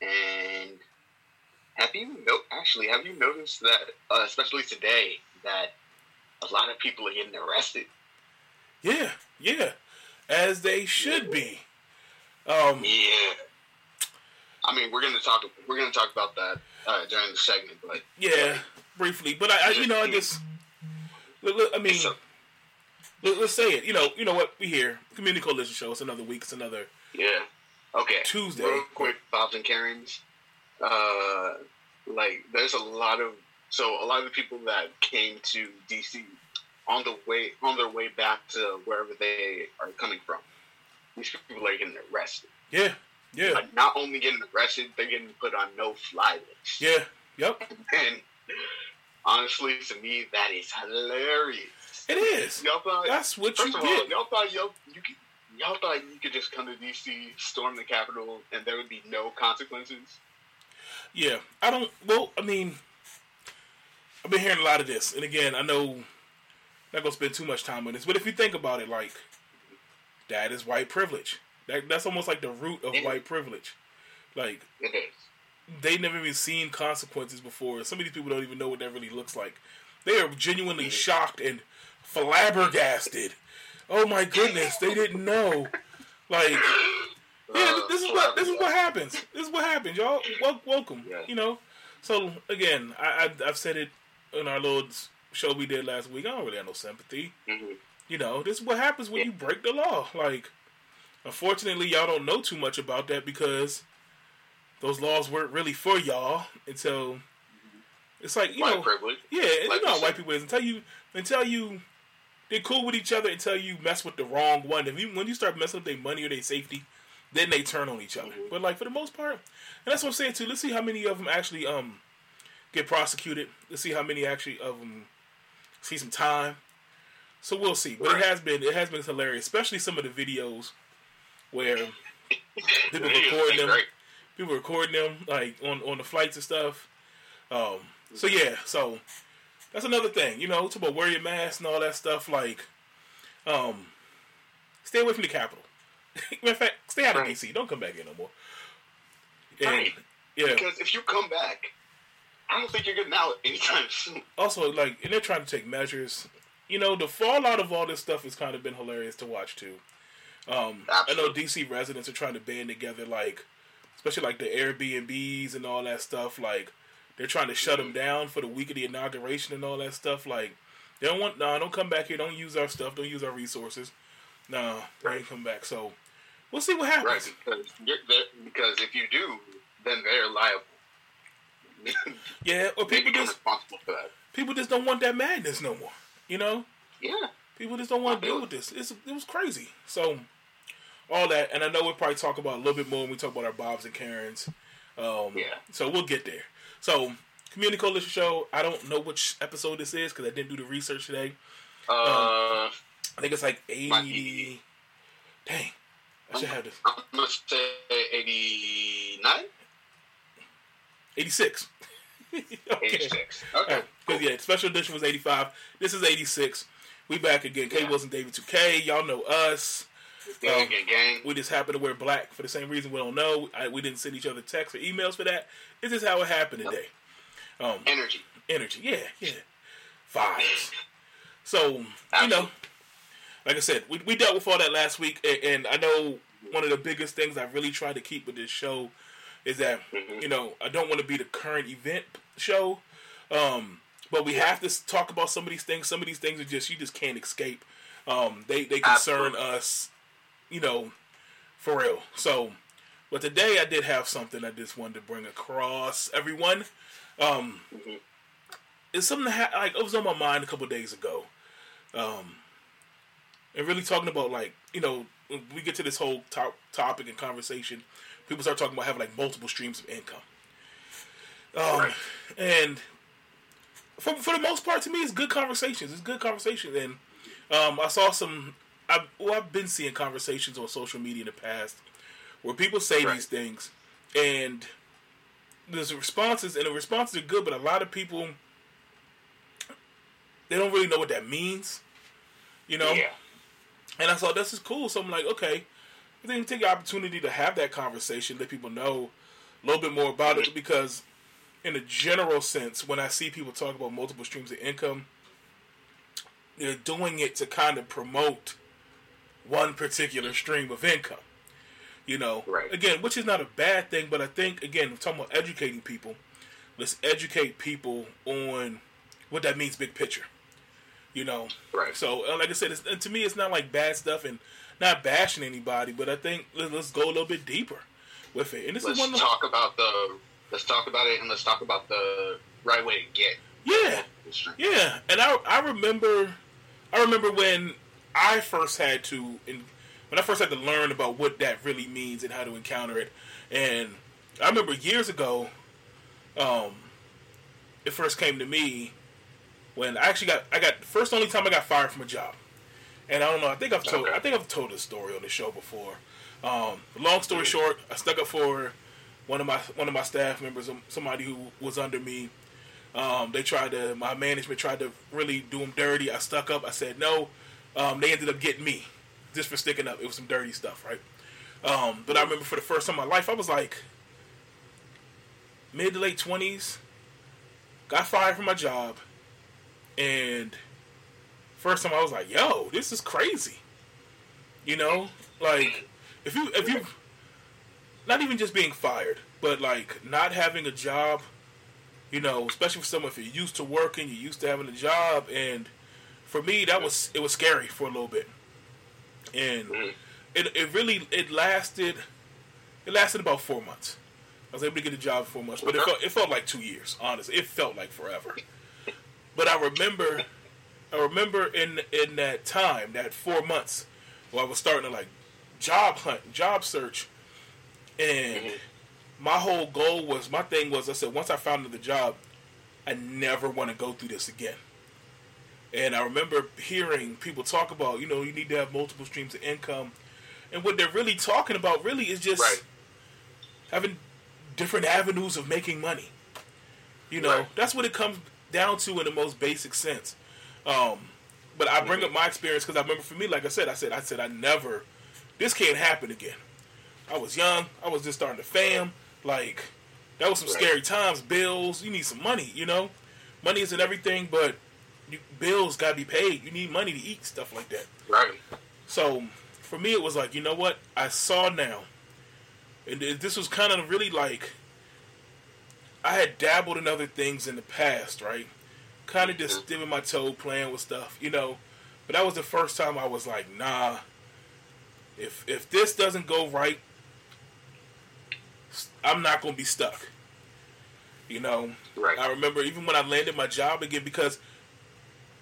and have you no- actually have you noticed that, uh, especially today, that a lot of people are getting arrested? Yeah, yeah, as they should be. Um, yeah. I mean, we're gonna talk. We're gonna talk about that uh, during the segment, but yeah, briefly. But I, I you know, I just, I mean, let, us say it. You know, you know what? We here, Community Coalition Show. It's another week. It's another. Yeah. Okay. Tuesday. Real quick, Bob's and Karens. Uh, like, there's a lot of so a lot of the people that came to DC on the way on their way back to wherever they are coming from. These people are getting arrested. Yeah. Yeah. Like not only getting arrested, they're getting put on no fly list. Yeah. Yep. And honestly, to me, that is hilarious. It is. Y'all thought that's what you get. All, y'all thought y'all you could, y'all thought you could just come to DC, storm the Capitol, and there would be no consequences. Yeah, I don't. Well, I mean, I've been hearing a lot of this, and again, I know not gonna spend too much time on this, but if you think about it, like that is white privilege. That that's almost like the root of white privilege. Like it is. They never even seen consequences before. Some of these people don't even know what that really looks like. They are genuinely shocked and flabbergasted. Oh my goodness, they didn't know. Like, yeah, this is what this is what happens. This is what happens, y'all. Wel- welcome, you know. So again, I, I have said it in our little show we did last week. I don't really have no sympathy. Mm-hmm. You know, this is what happens when you break the law. Like, unfortunately, y'all don't know too much about that because those laws weren't really for y'all until it's like you white know, privilege. yeah, like you know how white people is until you until you they're cool with each other until you mess with the wrong one. If you when you start messing up their money or their safety, then they turn on each other. Mm-hmm. But like for the most part, and that's what I'm saying too. Let's see how many of them actually um get prosecuted. Let's see how many actually of them see some time. So we'll see. But right. it has been it has been hilarious, especially some of the videos where people recording them, people recording them like on on the flights and stuff. Um, so yeah, so that's another thing. You know, talk about wear your mask and all that stuff. Like, um, stay away from the Capitol. In fact, stay out of right. DC. Don't come back here no more. And, right. Yeah. Because if you come back, I don't think you're getting out anytime soon. Also, like, and they're trying to take measures. You know, the fallout of all this stuff has kind of been hilarious to watch too. Um, I know DC residents are trying to band together, like, especially like the Airbnbs and all that stuff. Like, they're trying to shut them down for the week of the inauguration and all that stuff. Like, they don't want, no, nah, don't come back here. Don't use our stuff. Don't use our resources. No, nah, right. ain't come back. So, we'll see what happens. Right, because, because if you do, then they're liable. yeah, or people just people just don't want that madness no more. You know? Yeah. People just don't want to deal with this. It's, it was crazy. So, all that, and I know we'll probably talk about a little bit more when we talk about our Bobs and Karens. Um, yeah. So we'll get there. So, Community Coalition Show. I don't know which episode this is because I didn't do the research today. Uh, um, I think it's like eighty. Dang, I should have this. I'm gonna say eighty-nine. Eighty-six. okay. 86. Okay. Because, cool. yeah, special edition was 85. This is 86. We back again. K yeah. Wilson, David 2K. Y'all know us. Um. We just happen to wear black for the same reason we don't know. I, we didn't send each other texts or emails for that. This is how it happened today. Um, energy. Energy. Yeah, yeah. Vibes. So, you know, like I said, we, we dealt with all that last week. And, and, I know one of the biggest things I really try to keep with this show is that, mm-hmm. you know, I don't want to be the current event show. Um, but we have to talk about some of these things. Some of these things are just, you just can't escape. Um, they, they concern Absolutely. us you know, for real. So, but today I did have something I just wanted to bring across everyone. Um, mm-hmm. It's something that ha- like it was on my mind a couple days ago, um, and really talking about like you know we get to this whole top topic and conversation, people start talking about having like multiple streams of income. Um, right. and for for the most part, to me, it's good conversations. It's good conversation, and um, I saw some I've, well, I've been seeing conversations on social media in the past where people say right. these things, and there's responses, and the responses are good, but a lot of people they don't really know what that means, you know. Yeah. And I thought this is cool, so I'm like, okay, I think take the opportunity to have that conversation, let people know a little bit more about it because in a general sense, when I see people talk about multiple streams of income, they're doing it to kind of promote one particular stream of income. You know, Right. again, which is not a bad thing, but I think again, we're talking about educating people. Let's educate people on what that means, big picture. You know, Right. so uh, like I said, to me, it's not like bad stuff and not bashing anybody, but I think let, let's go a little bit deeper with it. And this Let's is one of the, talk about the. Let's talk about it, and let's talk about the right way to get. yeah. Yeah, and I I remember I remember when I first had to in, when I first had to learn about what that really means and how to encounter it. And I remember years ago, um, it first came to me when I actually got I got first only time I got fired from a job. And I don't know. I think I've told. Okay. I think I've told this story on the show before. Um, long story short, I stuck up for one of my one of my staff members, somebody who was under me. Um, they tried to. My management tried to really do them dirty. I stuck up. I said no. Um, they ended up getting me just for sticking up. It was some dirty stuff, right? Um, but I remember for the first time in my life, I was like mid to late twenties. Got fired from my job, and first time I was like, "Yo, this is crazy." You know, like if you if you not even just being fired, but like not having a job. You know, especially for someone if you're used to working, you're used to having a job, and for me that was it was scary for a little bit, and Mhm. it it really it lasted it lasted about four months. I was able to get a job for four months, but it felt it felt like two years. Honestly, it felt like forever. But I remember, I remember in in that time, that four months, where I was starting to like job hunt, job search, and Mhm. my whole goal was my thing was I said once I found another job, I never want to go through this again. And I remember hearing people talk about, you know, you need to have multiple streams of income. And what they're really talking about really is just Right. having different avenues of making money. You know, Right. that's what it comes down to in the most basic sense. Um, but I bring up my experience because I remember for me, like I said, I said, I said, I never, this can't happen again. I was young. I was just starting to fam. Like, that was some Right. scary times. Bills, you need some money, you know? Money isn't everything, but you, bills got to be paid. You need money to eat, stuff like that. Right. So for me, it was like, you know what? I saw now, and this was kind of really like I had dabbled in other things in the past, right? Kind of just mm-hmm. dipping my toe, playing with stuff, you know. But that was the first time I was like, nah. If if this doesn't go right, I'm not gonna be stuck. You know, Right. I remember even when I landed my job again because,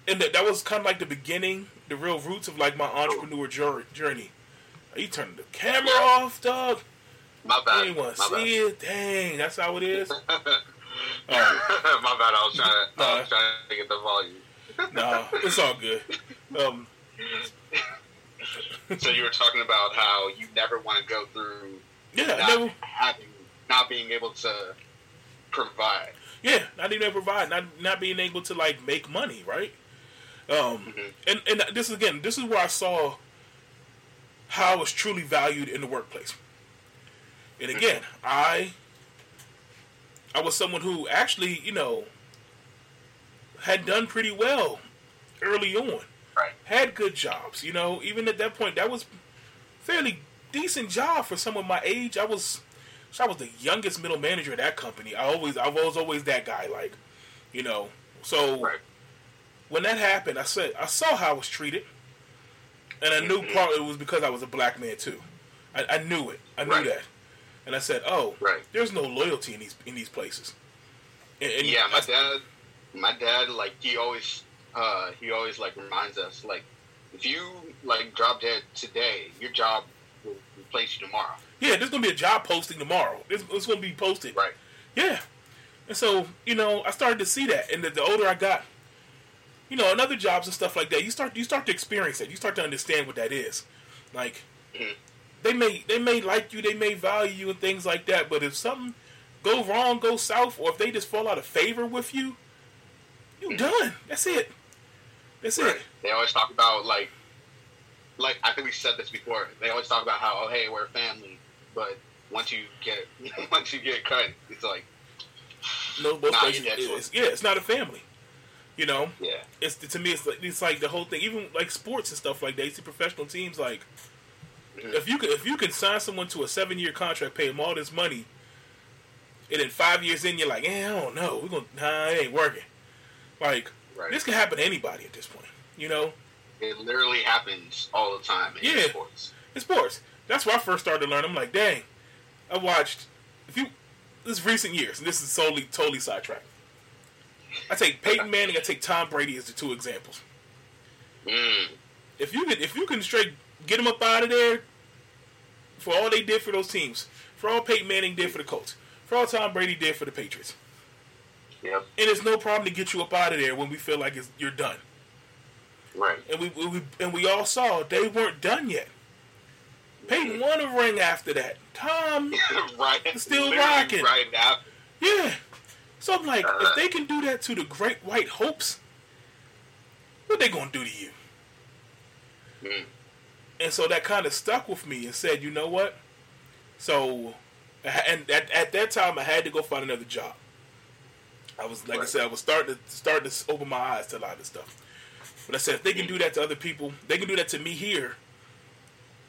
and that, that was kind of like the beginning, the real roots of like my entrepreneur journey. Are you turning the camera off, dog? My bad. Anyone My see it? Dang, that's how it is. bad. My bad. I was trying to. I was trying to get the volume. no, it's all good. Um, So you were talking about how you never want to go through yeah, not never, having, not being able to provide. yeah, not even provide, not not being able to like make money, right? Um, Mhm. and and this is again, this is where I saw how I was truly valued in the workplace. And again, I I was someone who actually, you know, had done pretty well early on. Right. Had good jobs, you know, even at that point that was fairly decent job for someone my age. I was I was the youngest middle manager at that company. I always I was always that guy like, you know. So Right. When that happened, I said I saw how I was treated, and I knew Mhm. part it was because I was a black man too. I, I knew it. I knew Right. that, and I said, "Oh, Right. there's no loyalty in these in these places." And, and yeah, my I- dad, my dad, like he always, uh, he always like reminds us, like, if you like drop dead today, your job will replace you tomorrow. yeah, there's gonna be a job posting tomorrow. It's, it's gonna be posted. Right. Yeah, and so you know, I started to see that, and the, the older I got, you know, in other jobs and stuff like that, you start you start to experience it. You start to understand what that is. Like, Mhm. they may they may like you, they may value you, and things like that. But if something go wrong, go south, or if they just fall out of favor with you, you done. That's it. That's Right. it. They always talk about like like I think we said this before. They always talk about how, oh, hey, we're a family, but once you get once you get cut, it's like no, both Nah, places, it's, yeah, it's not a family. You know, yeah, it's to me, it's like it's like the whole thing. Even like sports and stuff like that. You see professional teams like Mhm. if you can if you can sign someone to a seven year contract, pay them all this money, and then five years in, you're like, eh, I don't know, we're gonna nah, it ain't working. Like right. this can happen to anybody at this point. You know, it literally happens all the time in Yeah. sports. in sports. That's where I first started to learn. I'm like, dang, I watched if you this recent years, and this is solely totally sidetracked. I take Peyton Manning, I take Tom Brady as the two examples. Mm. If you can, if you can straight get them up out of there for all they did for those teams, for all Peyton Manning did for the Colts, for all Tom Brady did for the Patriots, Yep. and it's no problem to get you up out of there when we feel like it's, you're done. Right. And we, we and we all saw they weren't done yet. Peyton won a ring after that. Tom, right. Still Literally rocking. Right now. yeah. So I'm like, Uh. if they can do that to the Great White Hopes, what they gonna do to you? Mm. And so that kind of stuck with me and said, you know what? So, and at, at that time, I had to go find another job. I was, like I said, I was starting to start to open my eyes to a lot of stuff. But I said, if they can do that to other people, they can do that to me here.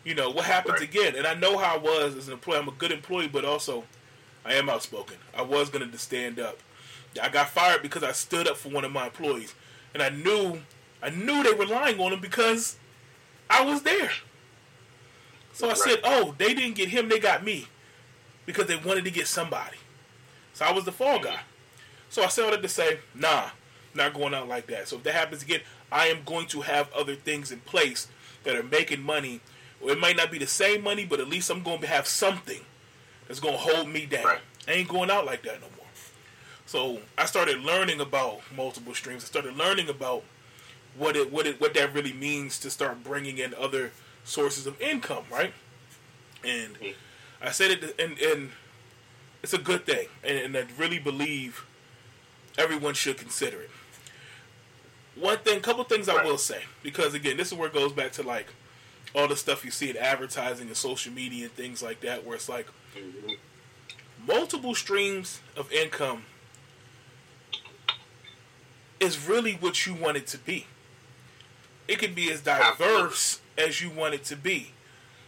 You know what happens Right. again? And I know how I was as an employee. I'm a good employee, but also I am outspoken. I was going to stand up. I got fired because I stood up for one of my employees, and I knew, I knew they were lying on him because I was there. So I Right. said, "Oh, they didn't get him; they got me because they wanted to get somebody." So I was the fall guy. So I said all that to say, "Nah, not going out like that." So if that happens again, I am going to have other things in place that are making money. It might not be the same money, but at least I'm going to have something that's going to hold me down. Right. I ain't going out like that no more. So I started learning about multiple streams. I started learning about what it what it what that really means to start bringing in other sources of income, right? And Mhm. I said it, and and it's a good thing, and, and I really believe everyone should consider it. One thing, couple things I will say, because again, this is where it goes back to like all the stuff you see in advertising and social media and things like that, where it's like Mhm. multiple streams of income is really what you want it to be. It can be as diverse as you want it to be.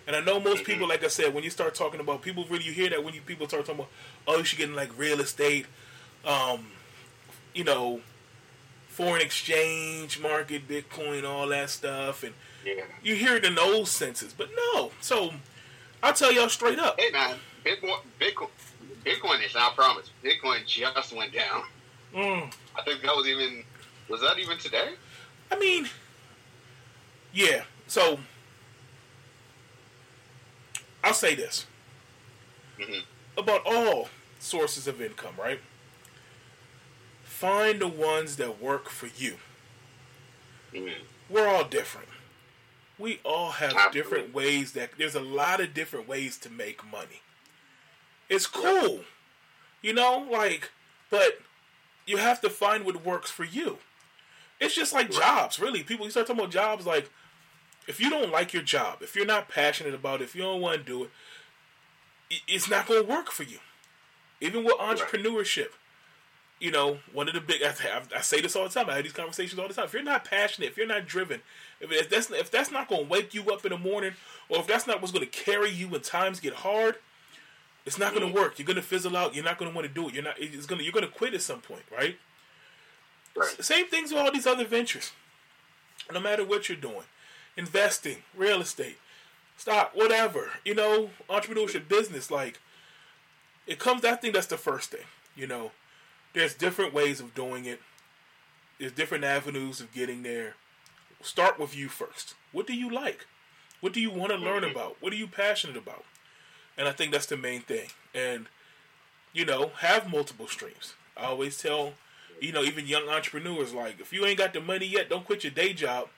And I know most people, like I said, when you start talking about people, really you hear that when you people start talking about, oh, you should get in like real estate, um, you know, foreign exchange market, Bitcoin, all that stuff, and Yeah. you hear it in those senses. But no, so I'll tell y'all straight up. Hey man, Bitcoin, Bitcoin, Bitcoin is not promise. Bitcoin just went down. Mm. I think that was even was that even today? I mean, yeah. So I'll say this Mhm. about all sources of income, right? Find the ones that work for you. Mhm. We're all different. We all have Absolutely. different ways that there's a lot of different ways to make money. It's cool. You know, like but you have to find what works for you. It's just like Right. jobs, really. People you start talking about jobs like if you don't like your job, if you're not passionate about it, if you don't want to do it, it's not going to work for you. Even with entrepreneurship, you know, one of the big I, I say this all the time. I have these conversations all the time. If you're not passionate, if you're not driven, if that's if that's not going to wake you up in the morning, or if that's not what's going to carry you when times get hard, it's not going to mm. work. You're going to fizzle out. You're not going to want to do it. You're not. It's going to. You're going to quit at some point, right? Right. Same things with all these other ventures. No matter what you're doing, investing, real estate, stock, whatever, you know, entrepreneurship, business, like it comes. I think that's the first thing. You know, there's different ways of doing it. There's different avenues of getting there. Start with you first. What do you like? What do you want to learn about? What are you passionate about? And I think that's the main thing. And you know, have multiple streams. I always tell, you know, even young entrepreneurs like, if you ain't got the money yet, don't quit your day job.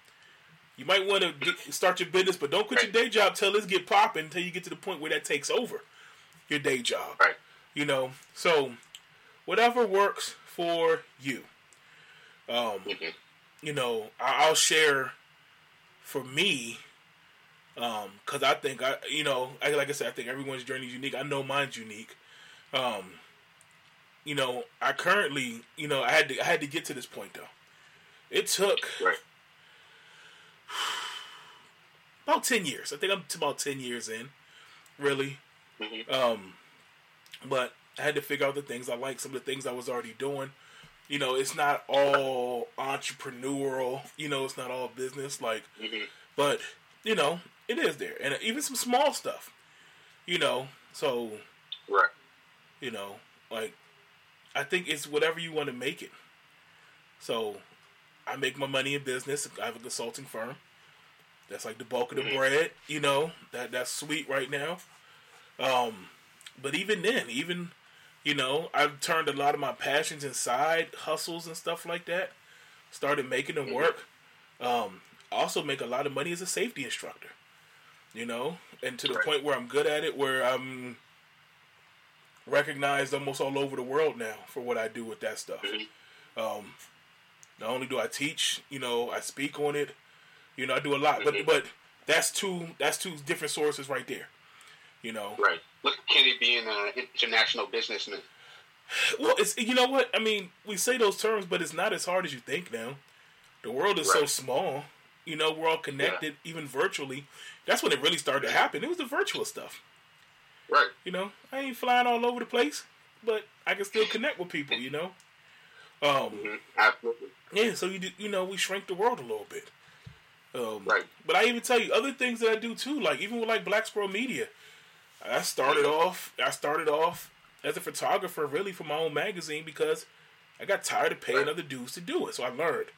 You might want to get, start your business, but don't quit your day job till it's get popping until you get to the point where that takes over your day job. Right. You know, so whatever works for you. Um, Mhm. You know, I'll share for me because I think I, you know, I, like I said, I think everyone's journey is unique. I know mine's unique. Um, you know, I currently, you know, I had to, I had to get to this point though. It took Right. about ten years. I think I'm to about ten years in, really. Mhm. Um, but I had to figure out the things I like, some of the things I was already doing. You know, it's not all entrepreneurial. You know, it's not all business. Like, Mhm. but you know, it is there, and even some small stuff. You know, so Right. you know, like I think it's whatever you want to make it. So I make my money in business. I have a consulting firm. That's like the bulk of the Mhm. bread, you know. That that's sweet right now. Um, but even then, even you know, I've turned a lot of my passions inside hustles and stuff like that. Started making them Mhm. work. Um, also make a lot of money as a safety instructor. You know, and to the Right. point where I'm good at it, where I'm recognized almost all over the world now for what I do with that stuff. Mhm. Um, not only do I teach, you know, I speak on it. You know, I do a lot, but Mhm. but that's two that's two different sources right there. You know, Right. Look at Kenny being an international businessman. well, it's you know what I mean. We say those terms, but it's not as hard as you think now. The world is so small. You know, we're all connected, even virtually. That's when it really started to happen. It was the virtual stuff. Right. You know, I ain't flying all over the place, but I can still connect with people. You know, um, hmm Absolutely. yeah. So you do, you know, we shrink the world a little bit. Um, Right. But I even tell you other things that I do too. Like even with like Black Squirrel Media, I started off. I started off as a photographer, really for my own magazine because I got tired of paying other dudes to do it. So I learned.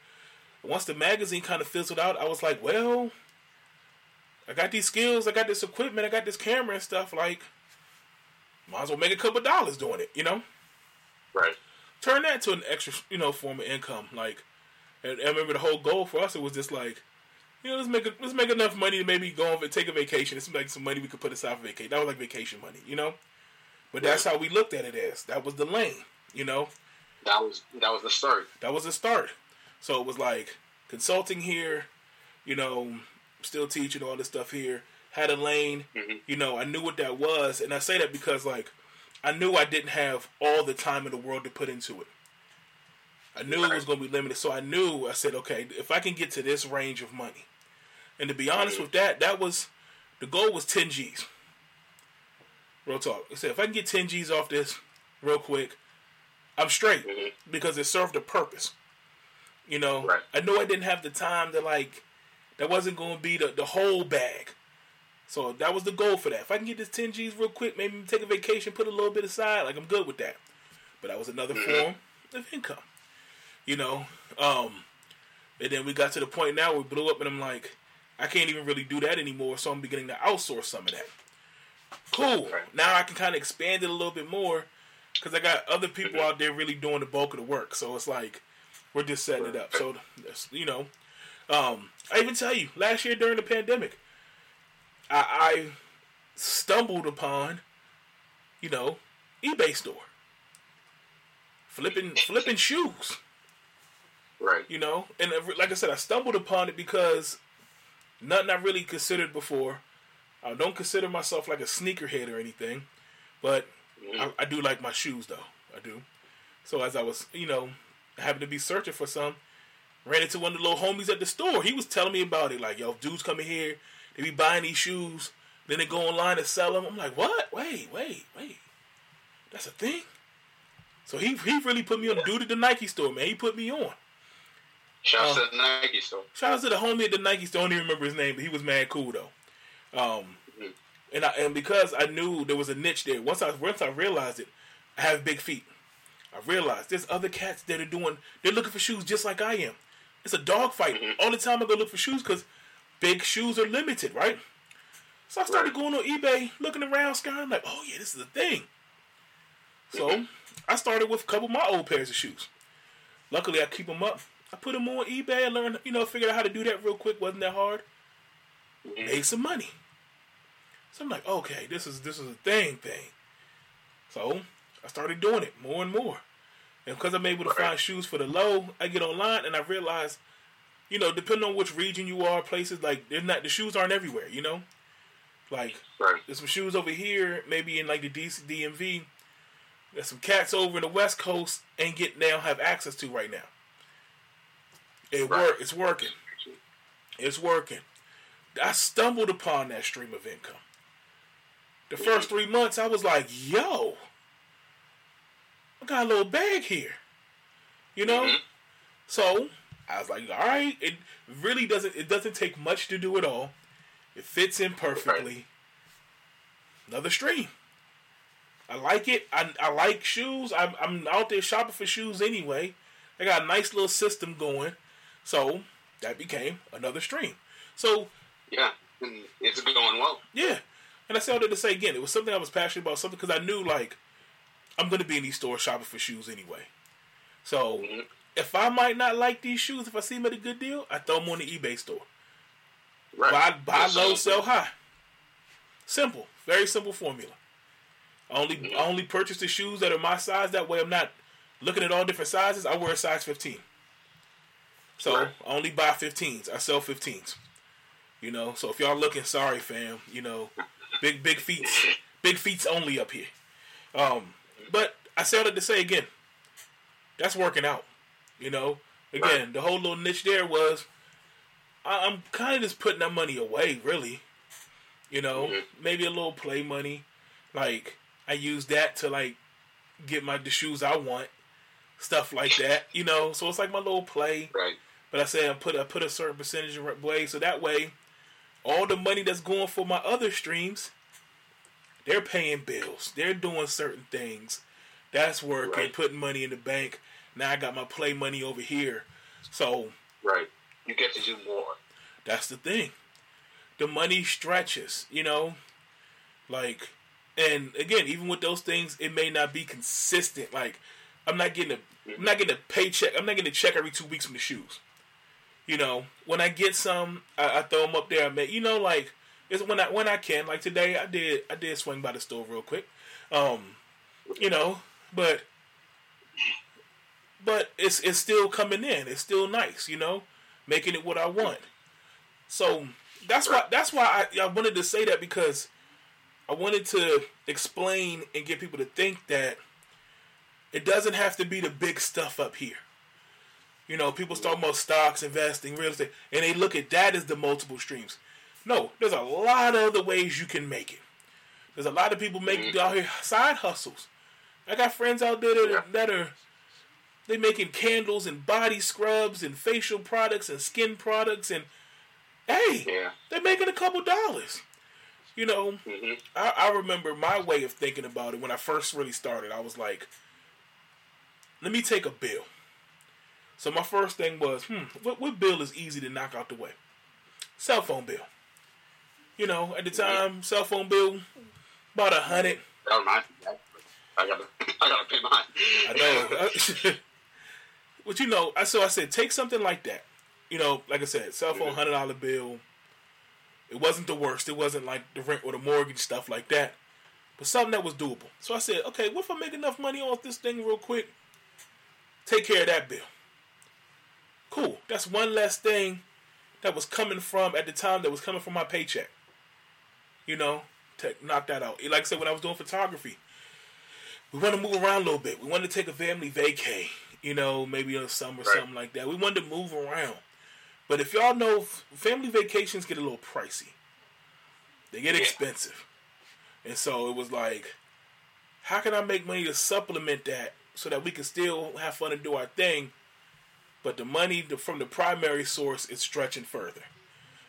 Once the magazine kind of fizzled out, I was like, well, I got these skills, I got this equipment, I got this camera and stuff. Like, might as well make a couple dollars doing it, you know? Right. turn that to an extra, you know, form of income. Like, and I remember the whole goal for us it was just like, you know, let's make a, let's make enough money to maybe go and take a vacation. It's like some money we could put aside for vacation. That was like vacation money, you know. But that's how we looked at it as. That was the lane, you know. That was that was the start. That was the start. So it was like consulting here, you know, still teaching all this stuff here. Had a lane, Mhm. you know. I knew what that was, and I say that because like I knew I didn't have all the time in the world to put into it. I knew it was going to be limited, so I knew I said, okay, if I can get to this range of money, and to be honest with that, that was the goal was ten G's. Real talk. I said if I can get ten G's off this real quick, I'm straight Mhm. because it served a purpose. You know, Right. I know I didn't have the time to like. That wasn't going to be the, the whole bag. So that was the goal for that. If I can get this 10 G's real quick, maybe take a vacation, put a little bit aside, like I'm good with that. But that was another Mhm. form of income. You know? Um and then we got to the point now we blew up and I'm like, I can't even really do that anymore, so I'm beginning to outsource some of that. Cool. Now I can kind of expand it a little bit more because I got other people out there really doing the bulk of the work. So it's like we're just setting it up. So you know, um, I even tell you last year during the pandemic, I, I stumbled upon, you know, eBay store flipping flipping shoes. Right. You know, and like I said, I stumbled upon it because nothing I really considered before. I don't consider myself like a sneakerhead or anything, but. I, mm-hmm. I do like my shoes though. I do. So as I was, you know, having to be searching for some, ran into one of the little homies at the store. He was telling me about it. Like, yo, dudes coming here, they be buying these shoes, then they go online and sell them. I'm like, what? Wait, wait, wait. That's a thing. So he he really put me on. Dude at the Nike store, man. He put me on. Shouts Uh, to the Nike store. Shout out to the homie at the Nike store. I don't even remember his name, but he was mad cool though. Um, Mhm. and I, and because I knew there was a niche there. Once I once I realized it, I have big feet. I realized there's other cats that are doing. They're looking for shoes just like I am. It's a dog fight Mhm. all the time. I go look for shoes because big shoes are limited, right? So I started Right. going on eBay, looking around, scouting, like, oh yeah, this is a thing. So I started with a couple of my old pairs of shoes. Luckily, I keep them up. I put them on eBay. I learned, you know, figured out how to do that real quick. wasn't that hard. Made some money. So I'm like, okay, this is this is a thing thing. So I started doing it more and more. And because I'm able to find shoes for the low, I get online and I realize you know, depending on which region you are, places like they're not the shoes aren't everywhere. You know, like Right. there's some shoes over here, maybe in like the DC, DMV. There's some cats over in the West Coast ain't get now have access to right now. It Right. work. It's working. It's working. I stumbled upon that stream of income. The first three months, I was like, "Yo, I got a little bag here," you know. Mhm. So I was like, "All right." It really doesn't. It doesn't take much to do it all. It fits in perfectly. Another stream. I like it. I, I like shoes. I'm, I'm out there shopping for shoes anyway. I got a nice little system going. So that became another stream. So Yeah, and it's going well. yeah, and I said all that to say again, it was something I was passionate about, something because I knew like I'm gonna be in these stores shopping for shoes anyway. So Mhm. if I might not like these shoes, if I see them at a good deal, I throw them on the eBay store. Right. Buy, buy low, sell high. Simple, very simple formula. I only I only purchase the shoes that are my size. That way, I'm not looking at all different sizes. I wear a size 15. So Right. I only buy 15s. I sell 15s. You know, so if y'all looking, sorry, fam. You know, big big feet, big feet's only up here. Um, but I said it to say again, that's working out. You know, again, Right. the whole little niche there was I- I'm kind of just putting that money away, really. You know, Mhm. maybe a little play money. Like I use that to like get my the shoes I want, stuff like that. You know, so it's like my little play. Right. But I said I put I put a certain percentage in away, so that way, all the money that's going for my other streams, they're paying bills. They're doing certain things. That's working, Right. putting money in the bank. Now I got my play money over here. So Right. You get to do more. that's the thing. The money stretches, you know? Like and again, even with those things, it may not be consistent. Like I'm not getting a I'm not mm-hmm. getting a paycheck. I'm not getting a check every two weeks from the shoes. You know, when I get some, I, I throw them up there. I make, you know, like it's when I when I can. Like today, I did I did swing by the store real quick. Um, you know, but but it's it's still coming in. It's still nice. You know, making it what I want. So that's why that's why I, I wanted to say that because I wanted to explain and get people to think that it doesn't have to be the big stuff up here. You know, people talking about stocks, investing, real estate, and they look at that as the multiple streams. No, there's a lot of other ways you can make it. There's a lot of people making out here side hustles. I got friends out there that, are, that are they making candles and body scrubs and facial products and skin products and hey, Yeah. they're making a couple dollars. You know, hmm I, I remember my way of thinking about it when I first really started. I was like, let me take a bill. So my first thing was, hmm, what, what bill is easy to knock out the way? Cell phone bill. You know, at the time, cell phone bill about a hundred. That reminds me. I gotta, I gotta pay mine. I know. but you know, I so I said take something like that. You know, like I said, cell phone hundred dollar bill. It wasn't the worst. It wasn't like the rent or the mortgage stuff like that, but something that was doable. So I said, okay, what if I make enough money off this thing real quick? Take care of that bill. Cool. That's one less thing that was coming from at the time that was coming from my paycheck. You know, to knock that out. Like I said, when I was doing photography, we want to move around a little bit. We wanted to take a family vacay, you know, maybe in the summer, Right. something like that. We wanted to move around. But if y'all know, family vacations get a little pricey. They get Yeah. expensive. And so it was like, how can I make money to supplement that so that we can still have fun and do our thing, but the money from the primary source is stretching further.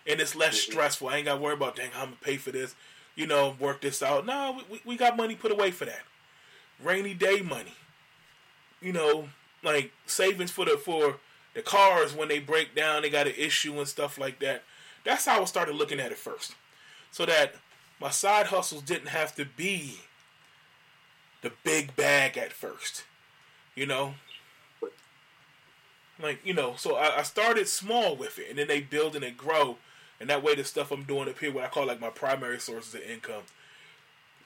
And it's less Mhm. stressful. I ain't got to worry about, dang, I'm going to pay for this, you know, work this out. No, we- we, we got money put away for that rainy day money. You know, like savings for the for the cars when they break down, they got an issue and stuff like that. That's how I started looking at it first, so that my side hustles didn't have to be the big bag at first. You know, like you know, so I, I started small with it, and then they build and they grow, and that way the stuff I'm doing up here, what I call like my primary sources of income,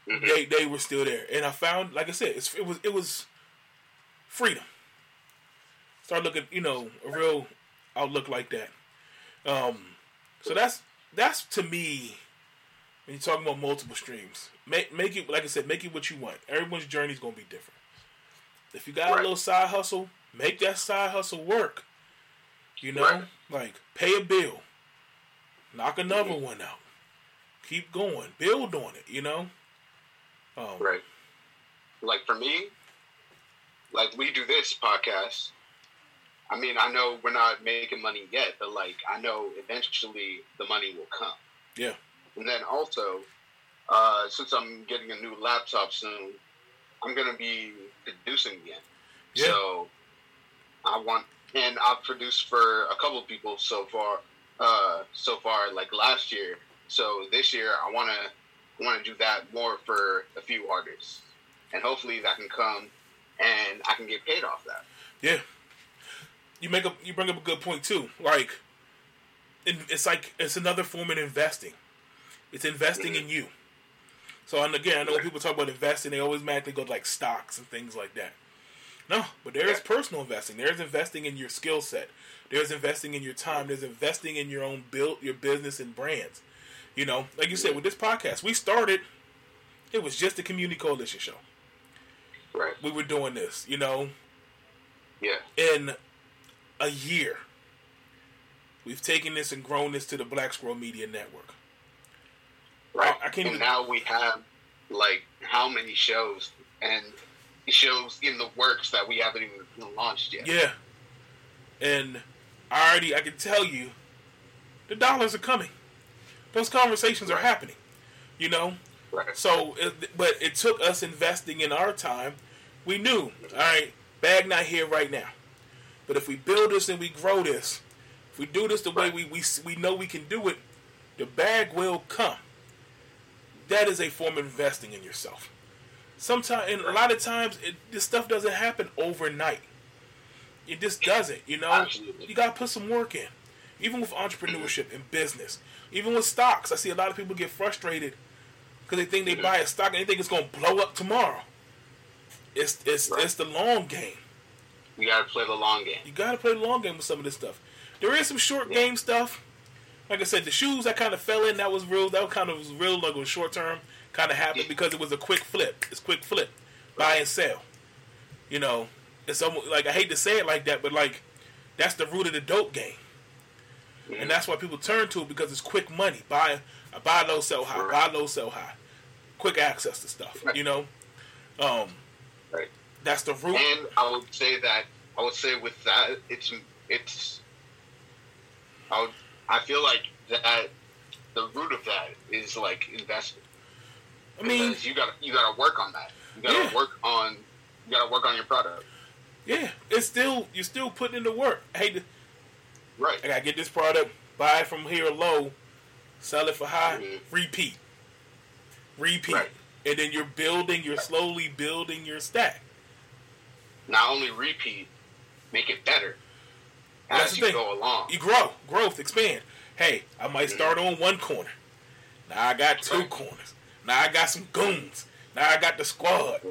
Mhm. they they were still there, and I found, like I said, it's, it was it was freedom. Start looking, you know, a real outlook like that. Um, so that's that's to me when you're talking about multiple streams. Make make it like I said, make it what you want. Everyone's journey is gonna be different. If you got right. a little side hustle, make that side hustle work. You know, right. like pay a bill, knock another mm-hmm. one out, keep going, build on it. You know, um, right. Like for me, like we do this podcast. I mean, I know we're not making money yet, but like I know eventually the money will come. Yeah. And then also, uh, since I'm getting a new laptop soon, I'm gonna be producing again. Yeah. So I want, and I've produced for a couple of people so far. Uh, so far, like last year. So this year, I wanna want to do that more for a few artists, and hopefully that can come, and I can get paid off that. Yeah, you make up, you bring up a good point too. Like, it's like it's another form of investing. It's investing mm-hmm. in you. So, and again, I know when people talk about investing, they always magically go to like stocks and things like that. No, but there is personal investing. There is investing in your skill set. There's investing in your time. There's investing in your own build, your business and brands. You know, like you said with this podcast, we started. It was just a community coalition show. Right. We were doing this, you know. Yeah. In a year, we've taken this and grown this to the Black Squirrel Media Network. Right. I, I can't. And even... now we have like how many shows and shows in the works that we haven't even launched yet. Yeah. And I already, I can tell you, the dollars are coming. Those conversations are happening. You know. Right. So, but it took us investing in our time. We knew, all right, bag not here right now. But if we build this and we grow this, if we do this the right. way we, we we know we can do it, the bag will come. That is a form of investing in yourself. Sometimes, and a lot of times, it, this stuff doesn't happen overnight. It just doesn't. You know, Absolutely. you got to put some work in. Even with entrepreneurship and business, even with stocks, I see a lot of people get frustrated because they think they buy a stock and they think it's going to blow up tomorrow. It's it's right. it's the long game. You got to play the long game. You got to play the long game with some of this stuff. There is some short yeah. game stuff. Like I said, the shoes I kind of fell in. That was real. That was kind of was real. Like was short term. Kind of happened yeah. because it was a quick flip. It's quick flip, right. buy and sell. You know, it's almost like I hate to say it like that, but like that's the root of the dope game. Mm-hmm. And that's why people turn to it because it's quick money. Buy, buy low, sell high. Right. Buy low, sell high. Quick access to stuff. Right. You know, um, right. That's the root. And I would say that I would say with that it's it's. I would, I feel like that the root of that is like investment. I mean, because you got you got to work on that. You got to yeah. work on you got to work on your product. Yeah, it's still you're still putting in the work. To Right. I gotta get this product, buy it from here low, sell it for high, mm-hmm. repeat. Repeat. Right. And then you're building, you're slowly building your stack. Not only repeat, make it better as That's you thing. go along. You grow, growth, expand. Hey, I might mm-hmm. start on one corner. Now I got two right. corners. Now I got some goons. Now I got the squad.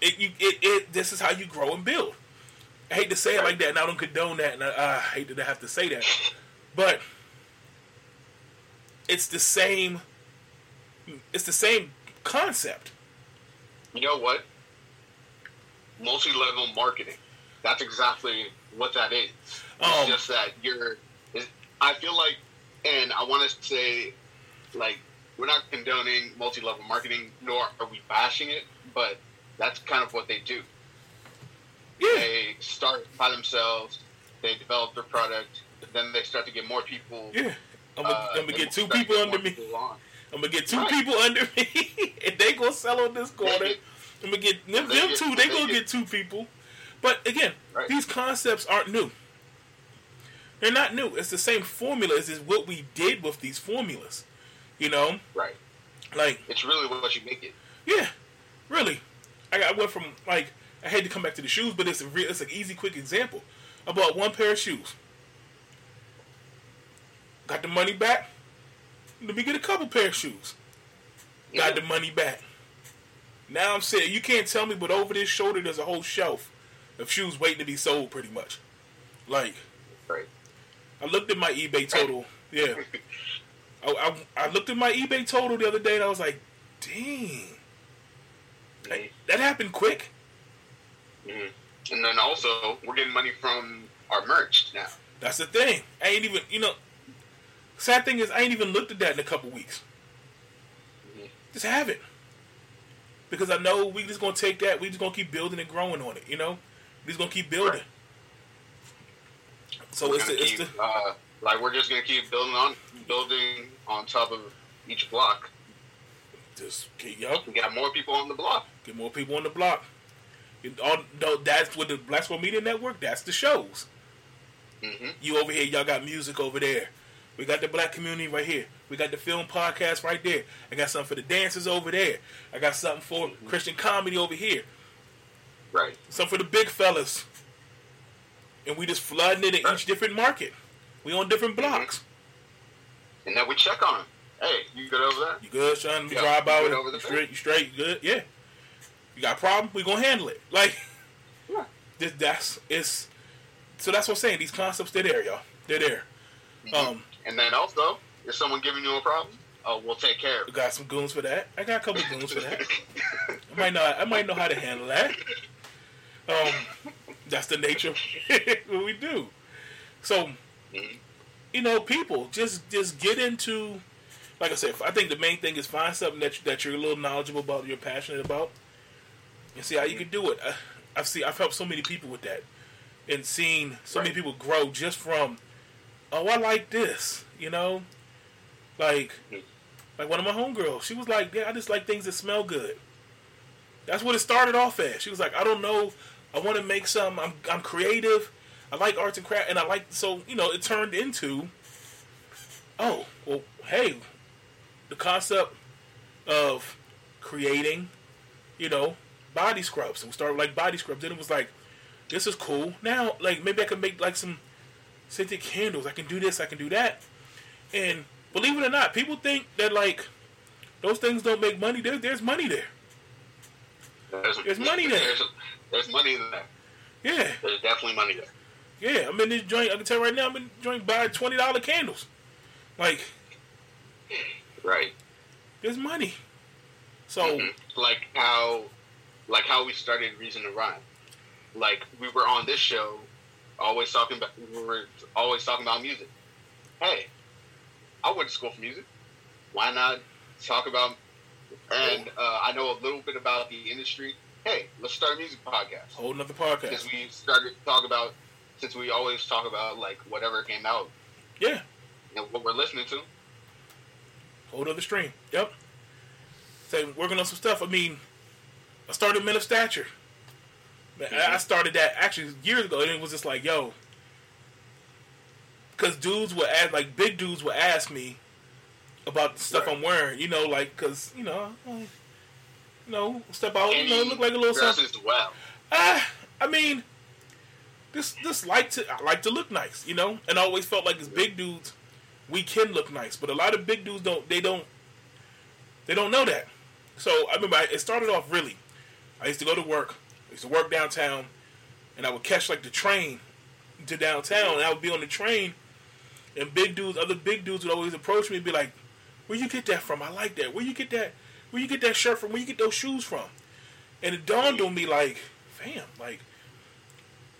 It, you, it, it, this is how you grow and build. I hate to say it like that, and I don't condone that, and I, I hate that I have to say that, but it's the same. It's the same concept. You know what? Multi-level marketing. That's exactly what that is. It's um, just that you're. I feel like, and I want to say, like, we're not condoning multi-level marketing, nor are we bashing it, but that's kind of what they do. Yeah. They start by themselves. They develop their product. Then they start to get more people. Yeah. I'm gonna, uh, I'm gonna get two people under me. I'm gonna get two right. people under me, and they gonna sell on this corner. I'm gonna get them, them two. They, they gonna get, get, two people. But again, right. these concepts aren't new. They're not new. It's the same formulas as what we did with these formulas. You know, right? Like it's really what you make it. Yeah, really. I, I went from like I hate to come back to the shoes, but it's a real, it's an easy, quick example. I bought one pair of shoes. Got the money back. Let me get a couple pair of shoes. Got the money back. Now I'm saying you can't tell me, but over this shoulder there's a whole shelf of shoes waiting to be sold, pretty much. Like, right. I looked at my eBay total. Yeah. I, I, I looked at my eBay total the other day and I was like, dang. Like, that happened quick. Mhm. And then also, we're getting money from our merch now. That's the thing. I ain't even, you know, sad thing is, I ain't even looked at that in a couple weeks. Mhm. Just haven't. Because I know we just gonna take that, we just gonna keep building and growing on it, you know? We just gonna keep building. So We're it's the, it's keep, the, uh, like we're just gonna keep building on building on top of each block. just keep, yup, We got more people on the block. get more people on the block. All, no, that's with the Black Media Network, that's the shows. hmm You over here, y'all got music over there. We got the black community right here. We got the film podcast right there. I got something for the dancers over there. I got something for Christian comedy over here. Right. Something for the big fellas. And we just flooding it in Right. each different market. We on different blocks. And then we check on them. Hey, you good over there? You good, son? We Yeah, drive you out. good You over there? straight, you straight, you good? Yeah. You got a problem? We gonna handle it. Like, Yeah. this, that's it's. So that's what I'm saying. These concepts, they're there, y'all. They're there. Mhm. Um, And then also, if someone giving you a problem, oh, we'll take care of we it. got some goons for that. I got a couple goons for that. I might not. I might know how to handle that. Um, that's the nature of what we do. So, Mhm. you know, people just just get into. Like I said, I think the main thing is find something that you, that you're a little knowledgeable about, you're passionate about, and see how you can do it. I, I've seen, I've helped so many people with that, and seen so many people grow just from, oh, I like this, you know, like, like one of my homegirls, she was like, yeah, I just like things that smell good. That's what it started off as. She was like, I don't know, I want to make some. I'm I'm creative. I like arts and craft, and I like so you know it turned into. Oh well, hey, the concept of creating, you know, body scrubs. And we started with, like body scrubs. Then it was like, this is cool. Now, like maybe I can make like some scented candles. I can do this. I can do that. And believe it or not, people think that like those things don't make money. There, there's money there. There's, There's money there. There's, there's money there. Yeah, There's definitely money there. Yeah. I'm in this joint. I can tell you right now, I'm in this joint buying twenty dollar candles. Like, Right. there's money. So Mhm. Like how, like how we started Reason to Rhyme. Like we were on this show, always talking about we were always talking about music. Hey, I went to school for music. Why not talk about? And uh, I know a little bit about the industry. Hey, let's start a music podcast. whole nother Because podcast. we started to talk about, since we always talk about like whatever came out Yeah, and what we're listening to. whole nother stream. Yep. Say working on some stuff. I mean, I started Men of Stature. Man, I- I started that actually years ago, and it was just like, yo, because dudes would ask, like big dudes would ask me about the stuff Right. I'm wearing. You know, like because you know, I, you know, step out, you know, look like a little something. well. Ah, I mean, this this like to I like to look nice, you know, and I always felt like as big dudes, we can look nice, but a lot of big dudes don't. They don't. They don't know that. So I remember I, it started off really. I used to go to work. I used to work downtown, and I would catch like the train to downtown, and I would be on the train, and big dudes, other big dudes would always approach me and be like, "Where you get that from? I like that. Where you get that? Where you get that shirt from? Where you get those shoes from?" And it dawned on me like, fam, like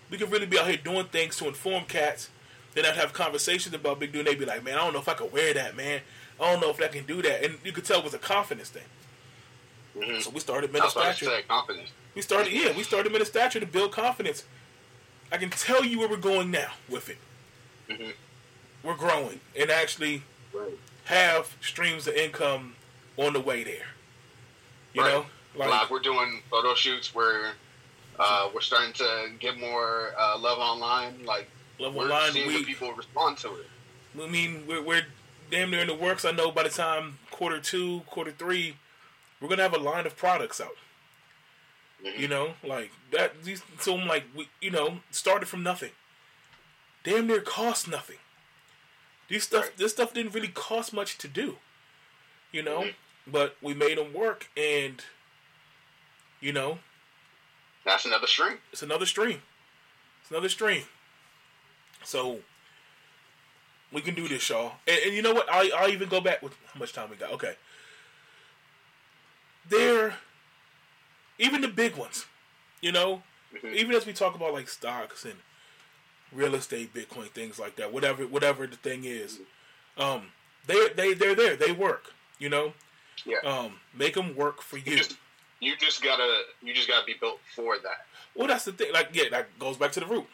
we could really be out here doing things to inform cats. Then I'd have conversations about Big Dude, and they'd be like, "Man, I don't know if I could wear that, man. I don't know if I can do that." And you could tell it was a confidence thing. Mm-hmm. So we started Men of That's what I Stature. Confidence. We started, yeah, we started Men of Stature to build confidence. I can tell you where we're going now with it. Mhm. We're growing and actually Right. have streams of income on the way there. You Right. know, Like, like we're doing photo shoots where uh, we're starting to get more uh, love online. Like level we're line seeing the people respond to it. I mean, we're, we're damn near in the works. I know by the time quarter two, quarter three, we're gonna have a line of products out. Mhm. You know, like that. These so I'm like we, you know, started from nothing. Damn near cost nothing. These stuff, Right. this stuff didn't really cost much to do. You know, Mhm. but we made them work, and you know, That's another stream. it's another stream. It's another stream. So We can do this, y'all. And, and you know what? I'll, I'll even go back with how much time we got. Okay. There, even the big ones, you know, Mhm. even as we talk about like stocks and real estate, Bitcoin, things like that, whatever, whatever the thing is, um, they they they're there. They work. You know, Yeah. um, make them work for You you. just you just gotta you just gotta be built for that. Well, that's the thing. Like, yeah, that goes back to the root.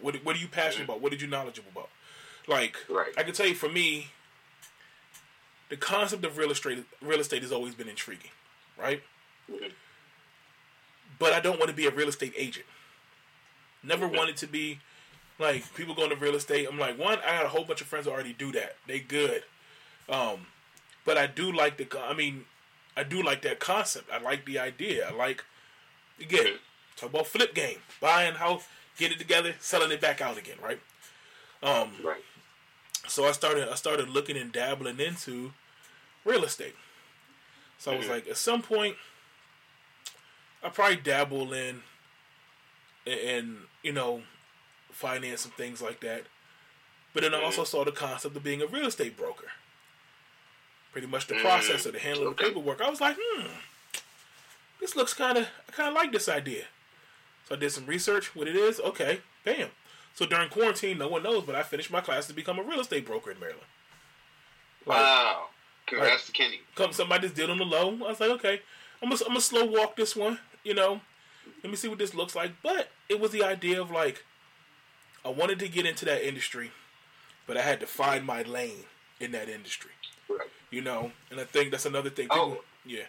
What What are you passionate about? What are you knowledgeable about? Like, Right. I can tell you, for me, the concept of real estate real estate has always been intriguing, right? Mhm. But I don't want to be a real estate agent. Never wanted to be like people going to real estate. I'm like, one, I got a whole bunch of friends who already do that. They good. Um, but I do like the. I mean, I do like that concept. I like the idea. I like again talk about flip game, buying house, get it together, selling it back out again, right? Um, Right. so I started I started looking and dabbling into real estate. So I was Mhm. like, at some point, I probably dabble in and you know finance and things like that. But then I also Mhm. saw the concept of being a real estate broker. Pretty much the Mhm. process of the handling Okay. the paperwork. I was like, hmm, this looks kind of I kind of like this idea. So I did some research. What it is? Okay, bam. So during quarantine, no one knows, but I finished my class to become a real estate broker in Maryland. Like, Wow. Congrats to Kenny. come somebody just did on the low. I was like, okay, I'm gonna, I'm gonna slow walk this one. You know, let me see what this looks like. But it was the idea of like, I wanted to get into that industry, but I had to find my lane in that industry. You know, and I think that's another thing. Oh. Yeah,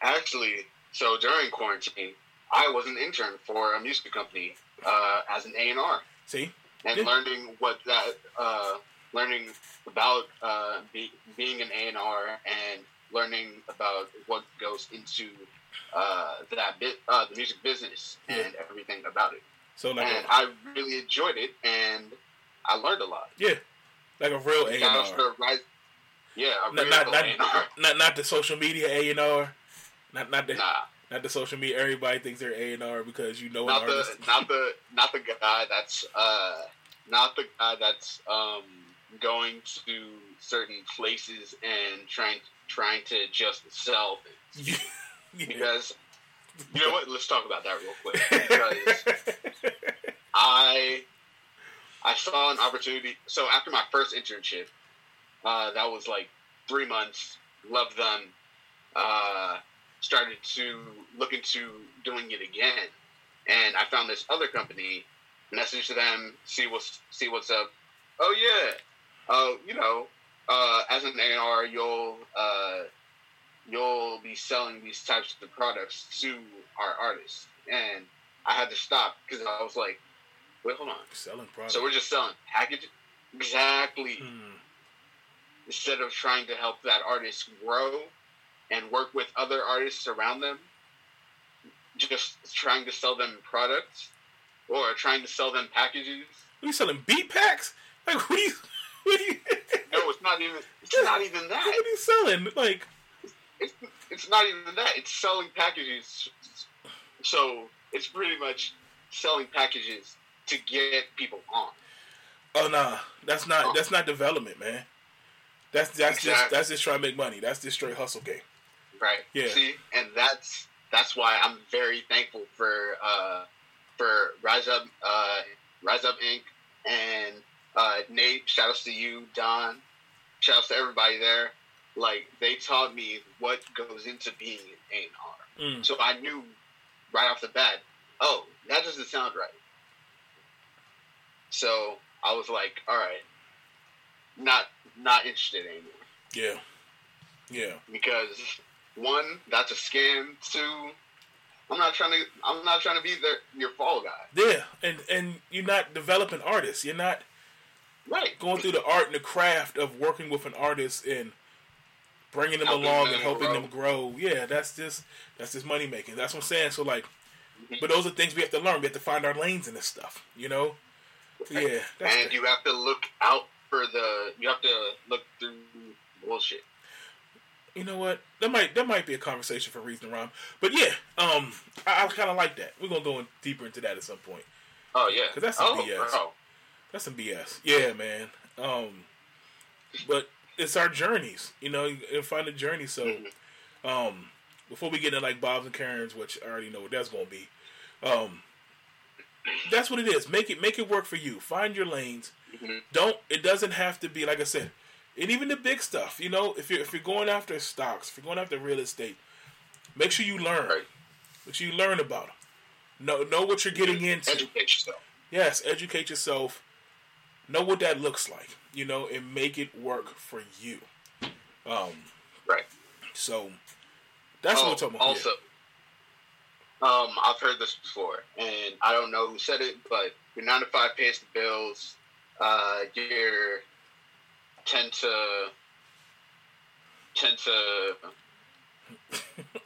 Actually, so during quarantine, I was an intern for a music company uh, as an A and R, see, and Yeah. learning what that, uh, learning about uh, be, being an A and R, and learning about what goes into uh, that bit, uh, the music business, and everything about it. so like, and a, I really enjoyed it, and I learned a lot. yeah, like a real A and R. Yeah, not not not, not not the social media A and R, not not the Nah, not the social media. Everybody thinks they're A and R because you know not the artist. not the not the guy that's uh not the guy that's um going to certain places and trying trying to just sell things. yeah. because you know what let's talk about that real quick because i i saw an opportunity so after my first internship uh that was like three months loved them uh started to look into doing it again and i found this other company message them see what's see what's up oh yeah uh you know uh as an A&R you'll uh you'll be selling these types of products to our artists. And I had to stop because I was like, wait, hold on. Selling products. So we're just selling packages? Exactly. Hmm. Instead of trying to help that artist grow and work with other artists around them, just trying to sell them products or trying to sell them packages. Are you selling beat packs? Like what are you? What are you? No, it's not even. It's not even that. What are you selling? Like it's it's not even that. It's selling packages. So it's pretty much selling packages to get people on. oh nah, that's not oh. that's not development, man. That's that's just that's just trying to make money. That's just straight hustle game. Right. Yeah. See, and that's that's why I'm very thankful for uh for Rise Up uh Rise Up Inc. and uh Nate, shout outs to you, Don, shout outs to everybody there. Like they taught me what goes into being an A and R. Mm. So I knew right off the bat, oh, that doesn't sound right. So I was like, all right, not not interested anymore Yeah, yeah, because one, that's a scam. Two, I'm not trying to I'm not trying to be their your fall guy. yeah. And and you're not developing artists. You're not Right. going through the art and the craft of working with an artist and bringing them Helping along them and helping grow. them grow. Yeah, that's just that's just money making. That's what I'm saying. So like, Mhm. but those are things we have to learn. We have to find our lanes in this stuff. You know. Yeah, and the- you have to look out for the you have to look through bullshit. you know what? That might that might be a conversation for reason rhyme. But yeah, um, I, I kind of like that. We're gonna go in deeper into that at some point. Oh yeah, because that's some oh, BS. bro. That's some BS. Yeah, man. Um, but it's our journeys, you know, and find a journey. So, Mm-hmm. um, before we get into like Bob's and Karens, which I already know what that's gonna be, um, that's what it is. Make it make it work for you. Find your lanes. Mhm. Don't. It doesn't have to be like I said, and even the big stuff. You know, if you're if you're going after stocks, if you're going after real estate, make sure you learn. Right. Make sure you learn about them. Know know what you're getting into. Educate yourself. Yes, educate yourself. Know what that looks like, you know, and make it work for you. Um, Right. so that's what we're talking about. Oh, Also, um, I've heard this before, and I don't know who said it, but your nine to five pays the bills. Uh, your tend to tend to.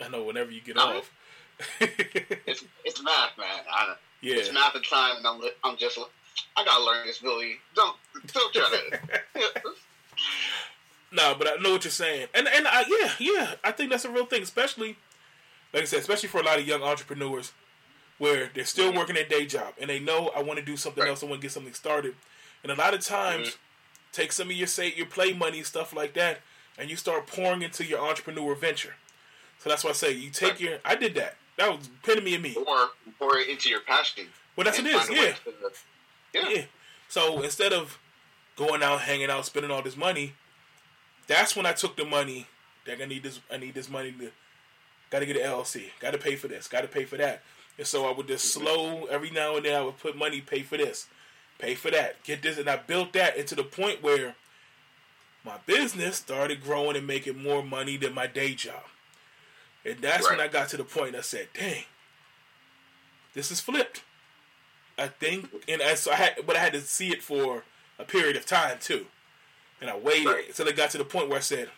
I know whenever you get No. off. it's it's math, man. I yeah. It's math and time, and I'm I'm just I gotta learn this, Billy. Don't don't try to. No, but I know what you're saying, and and I, yeah, yeah, I think that's a real thing, especially like I said, especially for a lot of young entrepreneurs, where they're still working their day job and they know I want to do something Right. else, I want to get something started, and a lot of times Mhm. take some of your say your play money stuff like that, and you start pouring into your entrepreneur venture. So that's why I say you take Right. your. I did that. That was epitome of me. And me. Or pour it into your passion. Well, that's what it is. find a way Yeah. yeah. Yeah. So instead of going out, hanging out, spending all this money, that's when I took the money. Like I need this. I need this money to. Got to get an LLC. Got to pay for this. Got to pay for that. And so I would just slow every now and then. I would put money, pay for this, pay for that, get this, and I built that into the point where my business started growing and making more money than my day job. And that's when I got to the point I said, "Dang, this is flipped." I think, and I, so I had, but I had to see it for a period of time too, and I waited Right. until it got to the point where I said,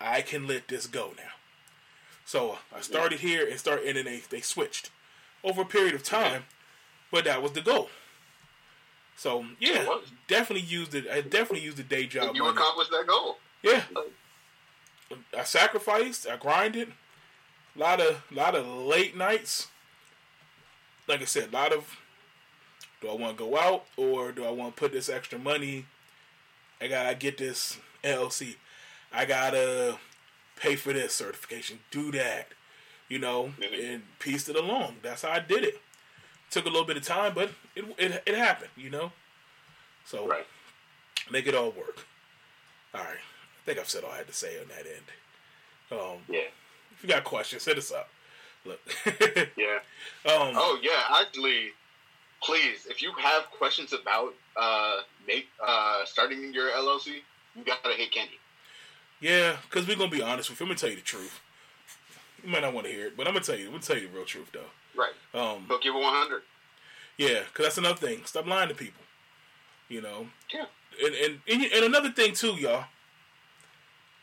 "I can let this go now." So I started here and start, and then they they switched over a period of time, but that was the goal. So yeah, It definitely used it. I definitely used the day job You money. accomplished that goal. Yeah, I sacrificed. I grinded. A lot of lot of late nights. Like I said, a lot of. Do I want to go out or do I want to put this extra money? I gotta get this LLC. I gotta pay for this certification. Do that, you know, and pieced it along. That's how I did it. Took a little bit of time, but it it, it happened, you know. So Right. make it all work. All right. I think I've said all I had to say on that end. Um, Yeah. if you got questions, hit us up. Look. Yeah. um, Oh yeah. Actually, please, if you have questions about uh make uh starting your LLC, you gotta hit Kenny. Yeah, because we're gonna be honest with you. I'm gonna tell you the truth. You might not want to hear it, but I'm gonna tell you. I'm gonna tell you the real truth, though. Right. Um, Book you 100. yeah, because that's another thing. Stop lying to people. You know, Yeah. and and and, and another thing too, y'all.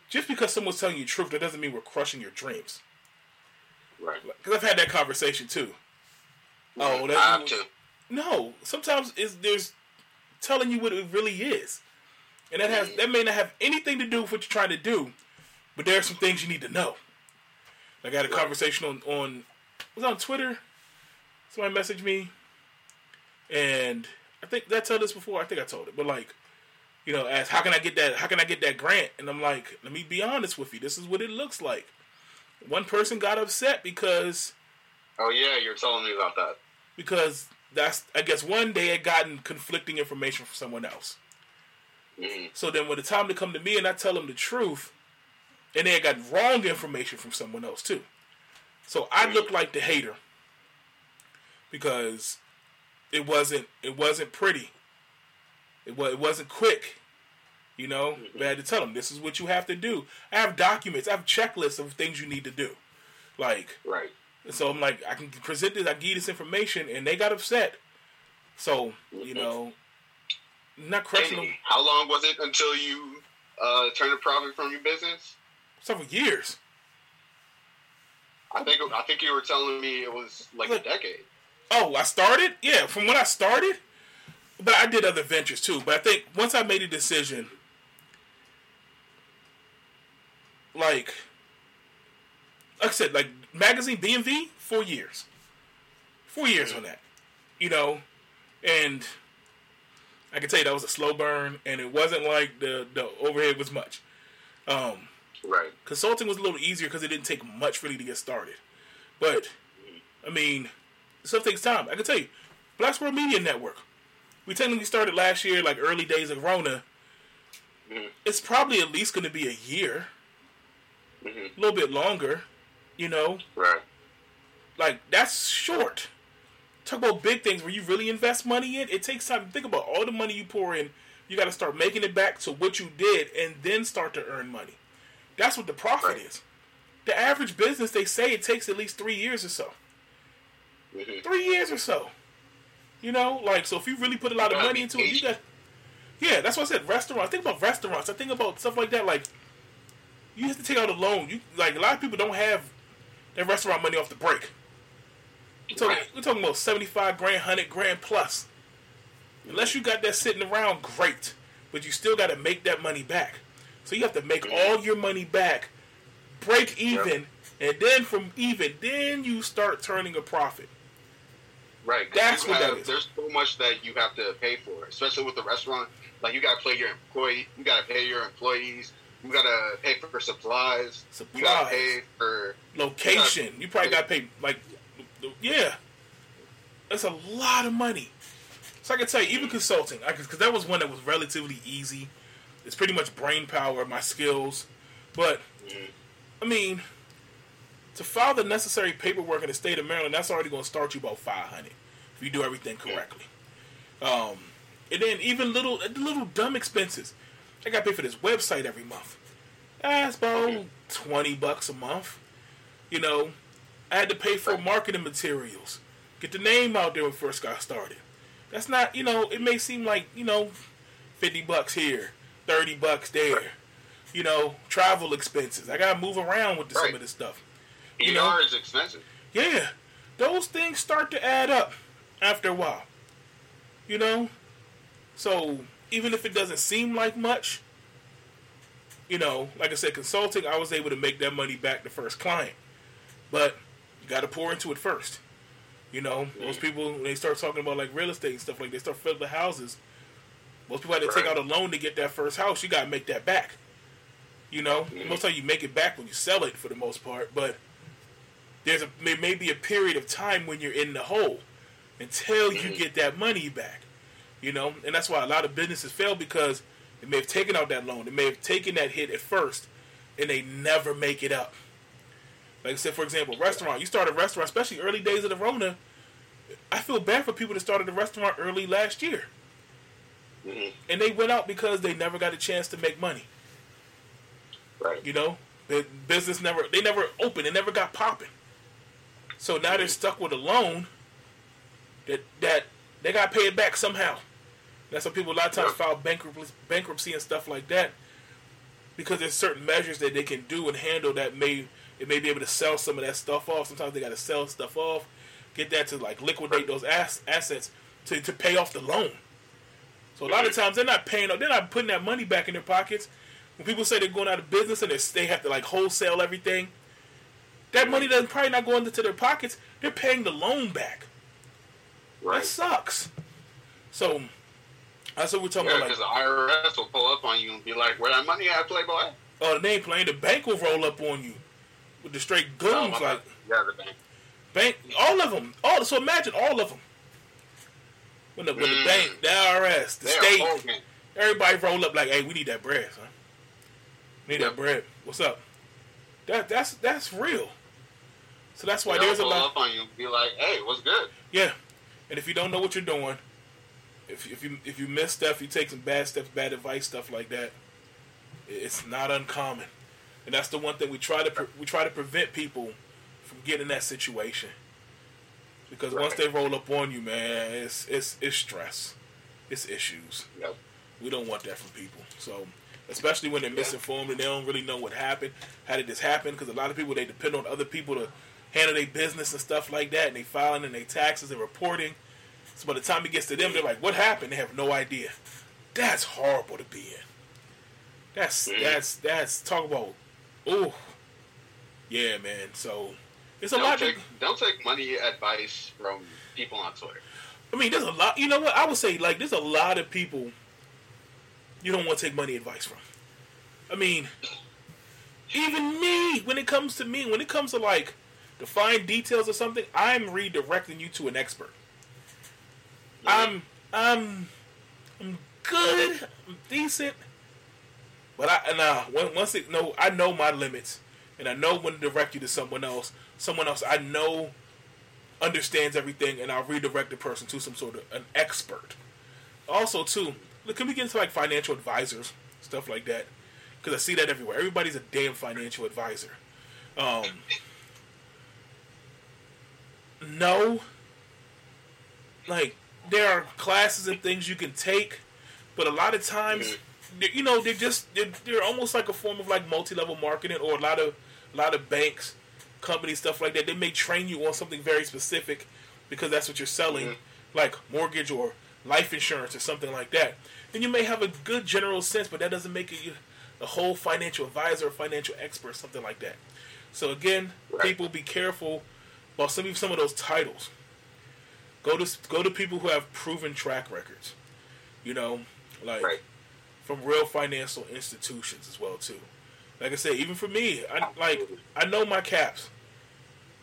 Just because someone's telling you the truth, that doesn't mean we're crushing your dreams. Right. Because I've had that conversation too. Oh, that I have you- to. No, sometimes it's there's telling you what it really is, and that has that may not have anything to do with what you're trying to do, but there are some things you need to know. I got a conversation on on was on Twitter. Somebody messaged me, and I think did I tell this before. I think I told it, but like, you know, ask how can I get that? How can I get that grant? And I'm like, let me be honest with you. This is what it looks like. One person got upset because Oh yeah, you're telling me about that. because that's I guess one they had gotten conflicting information from someone else. Mhm. So then when the time to come to me and I tell them the truth, and they got wrong information from someone else too. So I mm. look like the hater because it wasn't it wasn't pretty. It was it wasn't quick. You know, mm-hmm. but I had to tell them this is what you have to do. I have documents, I have checklists of things you need to do. Like Right. so I'm like, I can present this, I give you this information, and they got upset. So, you mm-hmm. know, not crushing them Hey, how long was it until you uh, turned a profit from your business? several years. I think I think you were telling me it was like Look. a decade. Oh, I started? Yeah, from when I started. But I did other ventures too. But I think once I made a decision, like, like I said, like magazine BMV, four years, four years on that, you know, and I can tell you that was a slow burn, and it wasn't like the the overhead was much. Um, right. Consulting was a little easier because it didn't take much really to get started. But I mean, stuff takes time. I can tell you, Black World Media Network. We technically started last year, like early days of Rona. Mm-hmm. It's probably at least going to be a year, mm-hmm. a little bit longer. You know, right? Like that's short. Talk about big things where you really invest money in. It takes time. Think about all the money you pour in. You got to start making it back to what you did, and then start to earn money. That's what the profit right. is. The average business, they say it takes at least three years or so. Mm-hmm. Three years or so. You know, like so. If you really put a lot of money into it, you got. Yeah, that's what I said. Restaurants. Think about restaurants. I think about stuff like that. Like, you have to take out a loan. You like a lot of people don't have their restaurant money off the break. We're talking, we're talking about seventy five grand, hundred grand plus. Unless you got that sitting around, great. But you still got to make that money back. So you have to make all your money back, break even, yep. and then from even, then you start turning a profit. Right. That's what have, that is. There's so much that you have to pay for, especially with the restaurant. Like you got to pay your employee, you got to pay your employees, you got to pay for supplies, supplies. you got to pay for location. You, gotta, you probably got to pay like, yeah, that's a lot of money. So I can tell you, even consulting, because that was one that was relatively easy. It's pretty much brain power, my skills. But. I mean, to file the necessary paperwork in the state of Maryland, that's already going to start you about 500 if you do everything correctly. Um, and then even little little dumb expenses. I got to pay for this website every month. That's about 20 bucks a month. You know, I had to pay for marketing materials. Get the name out there when first got started. That's not, you know, it may seem like, you know, 50 bucks here, 30 bucks there. You know, travel expenses. I got to move around with the, right. some of this stuff. You ER know? is expensive. Yeah. Those things start to add up after a while. You know? So, even if it doesn't seem like much, you know, like I said, consulting, I was able to make that money back the first client. But you got to pour into it first. You know, most people when they start talking about like real estate and stuff like they start filling the houses. Most people had to right. take out a loan to get that first house. You got to make that back. You know, mm. most time you make it back when you sell it for the most part, but there's a may maybe a period of time when you're in the hole until you mm. get that money back. You know, and that's why a lot of businesses fail because they may have taken out that loan, they may have taken that hit at first, and they never make it up. Like I said, for example, restaurant. You start a restaurant, especially early days of the Rona. I feel bad for people that started a restaurant early last year. Mm-hmm. And they went out because they never got a chance to make money. Right. You know, the business never they never opened, it never got popping. So now mm-hmm. they're stuck with a loan that that they got to pay it back somehow. That's why people a lot of times yeah. file bankruptcy, bankruptcy and stuff like that because there's certain measures that they can do and handle that may it may be able to sell some of that stuff off. Sometimes they got to sell stuff off, get that to like liquidate those ass- assets to, to pay off the loan. So a lot of times they're not paying, they're not putting that money back in their pockets. When people say they're going out of business and they have to like wholesale everything, that money doesn't probably not go into their pockets. They're paying the loan back. Right. That sucks. So that's what we're talking yeah, about. Because like, the IRS will pull up on you and be like, "Where that money at, Playboy?" Oh, they ain't playing. The bank will roll up on you with the straight goons, oh, like yeah, the bank, bank, all of them, all. So imagine all of them. When the, when mm. the bank, the IRS, the state, everybody roll up like, "Hey, we need that bread, son. Need that bread. What's up?" That that's that's real. So that's why there's a lot. Up on you, be like, "Hey, what's good?" Yeah, and if you don't know what you're doing, if if you if you miss stuff, you take some bad steps, bad advice, stuff like that. It's not uncommon and that's the one thing we try to pre- we try to prevent people from getting that situation because right. once they roll up on you, man, it's it's it's stress, it's issues. Yep. We don't want that from people. So especially when they're misinformed and they don't really know what happened, how did this happen? Because a lot of people they depend on other people to handle their business and stuff like that, and they filing and their taxes and reporting. So by the time it gets to them, they're like, "What happened?" They have no idea. That's horrible to be in. That's mm. that's that's talk about Oh, yeah, man. So it's a don't lot. Take, to... Don't take money advice from people on Twitter. I mean, there's a lot. You know what? I would say like there's a lot of people you don't want to take money advice from. I mean, even me. When it comes to me, when it comes to like the fine details of something, I'm redirecting you to an expert. I'm I'm I'm good. I'm decent. But I nah. Once it no, I know my limits, and I know when to direct you to someone else. Someone else I know understands everything, and I'll redirect the person to some sort of an expert. Also, too, can we get into like financial advisors, stuff like that? Because I see that everywhere. Everybody's a damn financial advisor. Um, no, like there are classes and things you can take, but a lot of times, mm-hmm. You know, they're just they're, they're almost like a form of like multi-level marketing, or a lot of a lot of banks, companies, stuff like that. They may train you on something very specific because that's what you're selling, mm-hmm. like mortgage or life insurance or something like that. And you may have a good general sense, but that doesn't make you a whole financial advisor or financial expert, something like that. So again, right. people be careful about some of some of those titles. Go to go to people who have proven track records. You know, like right. From real financial institutions as well too. Like I said, even for me, I like I know my caps.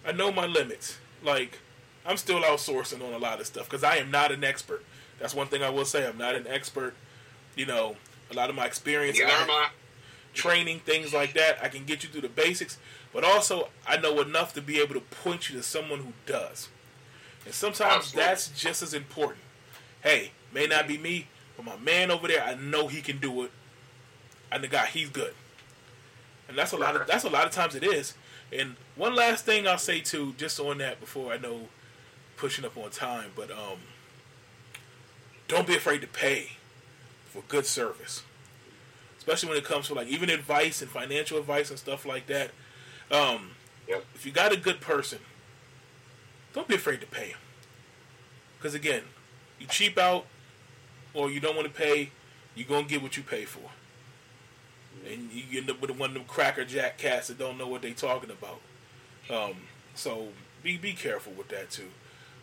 I know my limits. Like I'm still outsourcing on a lot of stuff because I am not an expert. That's one thing I will say. I'm not an expert. You know, a lot of my experience, my- training, things like that, I can get you through the basics. But also, I know enough to be able to point you to someone who does. And sometimes Absolutely. that's just as important. Hey, may not be me, but my man over there, I know he can do it. And the guy, he's good. And that's a lot of that's a lot of times it is. And one last thing I'll say too, just on that before I know pushing up on time, but um don't be afraid to pay for good service. Especially when it comes to like even advice and financial advice and stuff like that. Um, yep. If you got a good person, don't be afraid to pay. Because again, you cheap out or you don't want to pay, you're going to get what you pay for. And you end up with one of them cracker jack cats that don't know what they're talking about. Um, so be be careful with that too.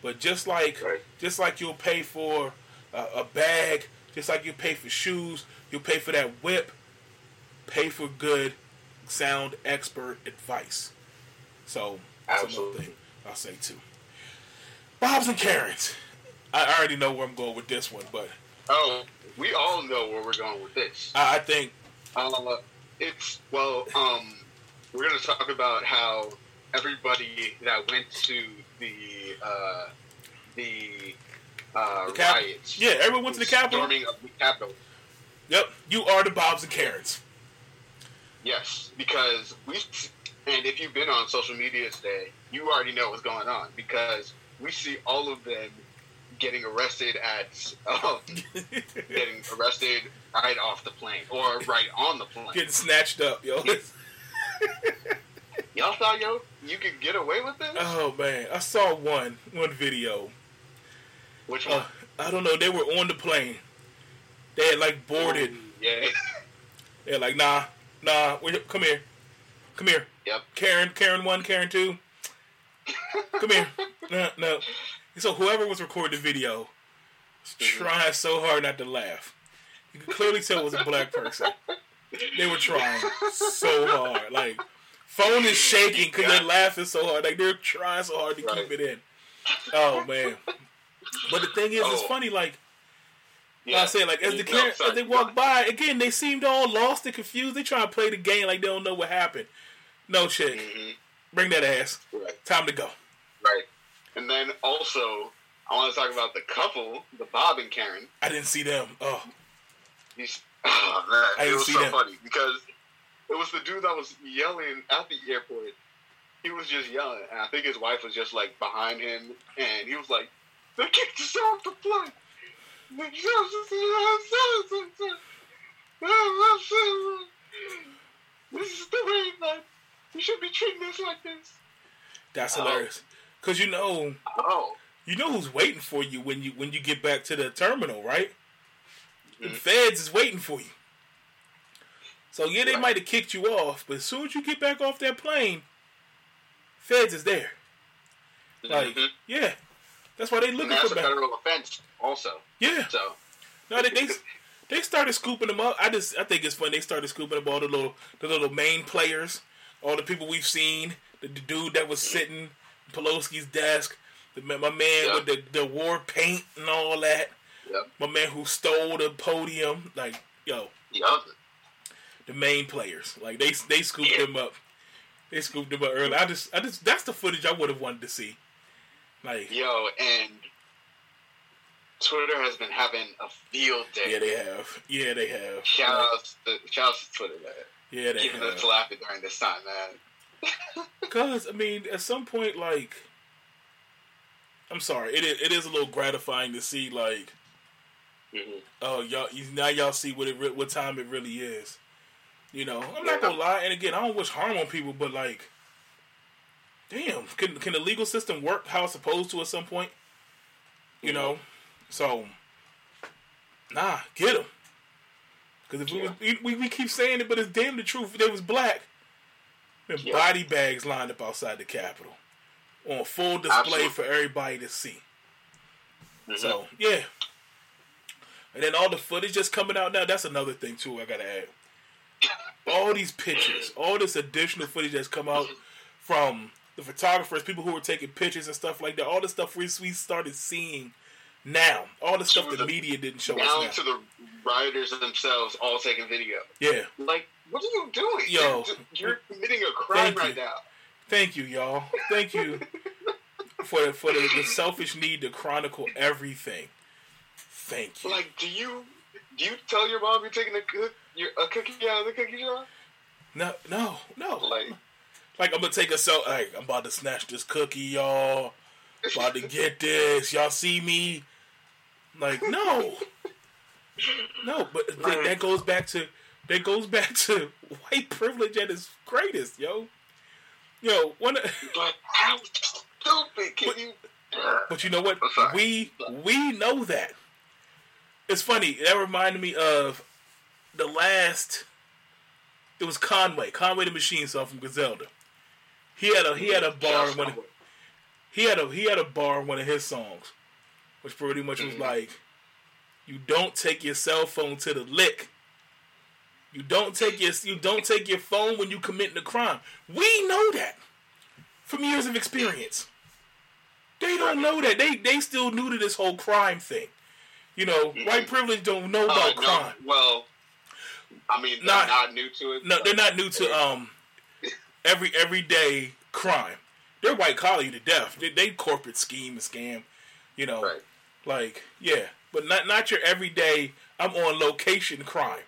But just like right. just like you'll pay for a, a bag, just like you pay for shoes, you'll pay for that whip. Pay for good, sound expert advice. So that's Absolutely. another thing I'll say too. Bob's and Karens. I already know where I'm going with this one, but oh, we all know where we're going with this. I, I think uh, it's well. Um, we're going to talk about how everybody that went to the uh, the, uh, the Cap- riots. Yeah, everyone went to the Capitol. Storming of the Capitol. Yep, you are the Bobs and Karens. Yes, because we and if you've been on social media today, you already know what's going on because we see all of them getting arrested at um, getting arrested right off the plane or right on the plane, getting snatched up, yo. Y'all thought yo you could get away with this? Oh man, I saw one one video. Which one? Uh, I don't know. They were on the plane. They had like boarded. yeah. They're like, nah, nah. We Come here, come here. Yep. Karen, Karen one, Karen two. Come here. No, no. So whoever was recording the video was trying so hard not to laugh. You could clearly tell it was a black person. They were trying so hard. Like phone is shaking because they're laughing so hard. Like they're trying so hard to right. keep it in. Oh man. But the thing is, oh. it's funny. Like yeah. I said, like as the no, as they walk by, again, they seemed all lost and confused. They try to play the game like they don't know what happened. No shit. Mm-hmm. Bring that ass. Right. Time to go. Right. And then also, I want to talk about the couple, the Bob and Karen. I didn't see them. Oh. He's, oh man, I it was so them. funny because it was the dude that was yelling at the airport. He was just yelling, and I think his wife was just like behind him, and he was like, "They kicked us off the plane." This is the way that you should be treating us like this. That's hilarious. Cause you know, oh. you know who's waiting for you when you when you get back to the terminal, right? Mm-hmm. The feds is waiting for you. So yeah, they right. might have kicked you off, but as soon as you get back off that plane, feds is there. Like, mm-hmm. yeah, That's why they looking that's for a back. federal offense, also. Yeah. So No, they, they they started scooping them up. I just I think it's funny. They started scooping up all the little the little main players, all the people we've seen. The, the dude that was sitting at Pelosi's desk, the, my man Yeah. with the the war paint and all that. Yep. My man who stole the podium. Like yo, Yup. the main players. Like they they scooped Yeah. them up. They scooped them up early. I just I just that's the footage I would have wanted to see. Like Yo, and Twitter has been having a field day. yeah, they have. Yeah, they have. Shout Like, out to shout out to Twitter, man. yeah, they Keeping have. us laughing during this time, man. Because I mean, at some point, like, I'm sorry, it is, it is a little gratifying to see, like, oh y'all, now y'all see what it what time it really is. You know, I'm not gonna lie, and again, I don't wish harm on people, but like, damn, can can the legal system work how it's supposed to at some point? You know, so nah, get them. Because if we, was, we, we we keep saying it, but it's damn the truth. If they was black, and Yeah. body bags lined up outside the Capitol on full display Absolutely. for everybody to see. Mhm. So yeah, and then all the footage that's coming out now. That's another thing too. I gotta add all these pictures, all this additional footage that's come out from the photographers, people who were taking pictures and stuff like that. All the stuff we we started seeing now. All the stuff the the- media didn't show down us to the rioters themselves, all taking video. Yeah, Like, what are you doing? Yo. you're, you're committing a crime Thank right you. now. thank you, y'all. Thank you for for the, the selfish need to chronicle everything. Thank you. Like, do you do you tell your mom you're taking a cook your, a cookie out of the cookie jar? No, no, no. Like, Like I'm gonna take a self. Like I'm about to snatch this cookie, y'all. About to get this. Y'all see me? Like no, no. But th- that goes back to that goes back to white privilege at its greatest, yo. Yo, one. of- but how stupid can you? But you know what? We we know that. It's funny. That reminded me of the last. It was Conway, Conway the Machine song from Griselda. He had a he had a bar in one. He had a he had a bar in one of his songs, which pretty much was Mhm. like, "You don't take your cell phone to the lick. You don't take your you don't take your phone when you commit a crime. We know that from years of experience. They don't know that. They they still new to this whole crime thing. You know, white privilege don't know Oh, about no, crime. well, I mean, they're Not- not, new to it. No, they're not new to um every everyday crime. They're white collar to death. They, they corporate scheme and scam. You know, Right. Like yeah, but not not your everyday. I'm on location crime.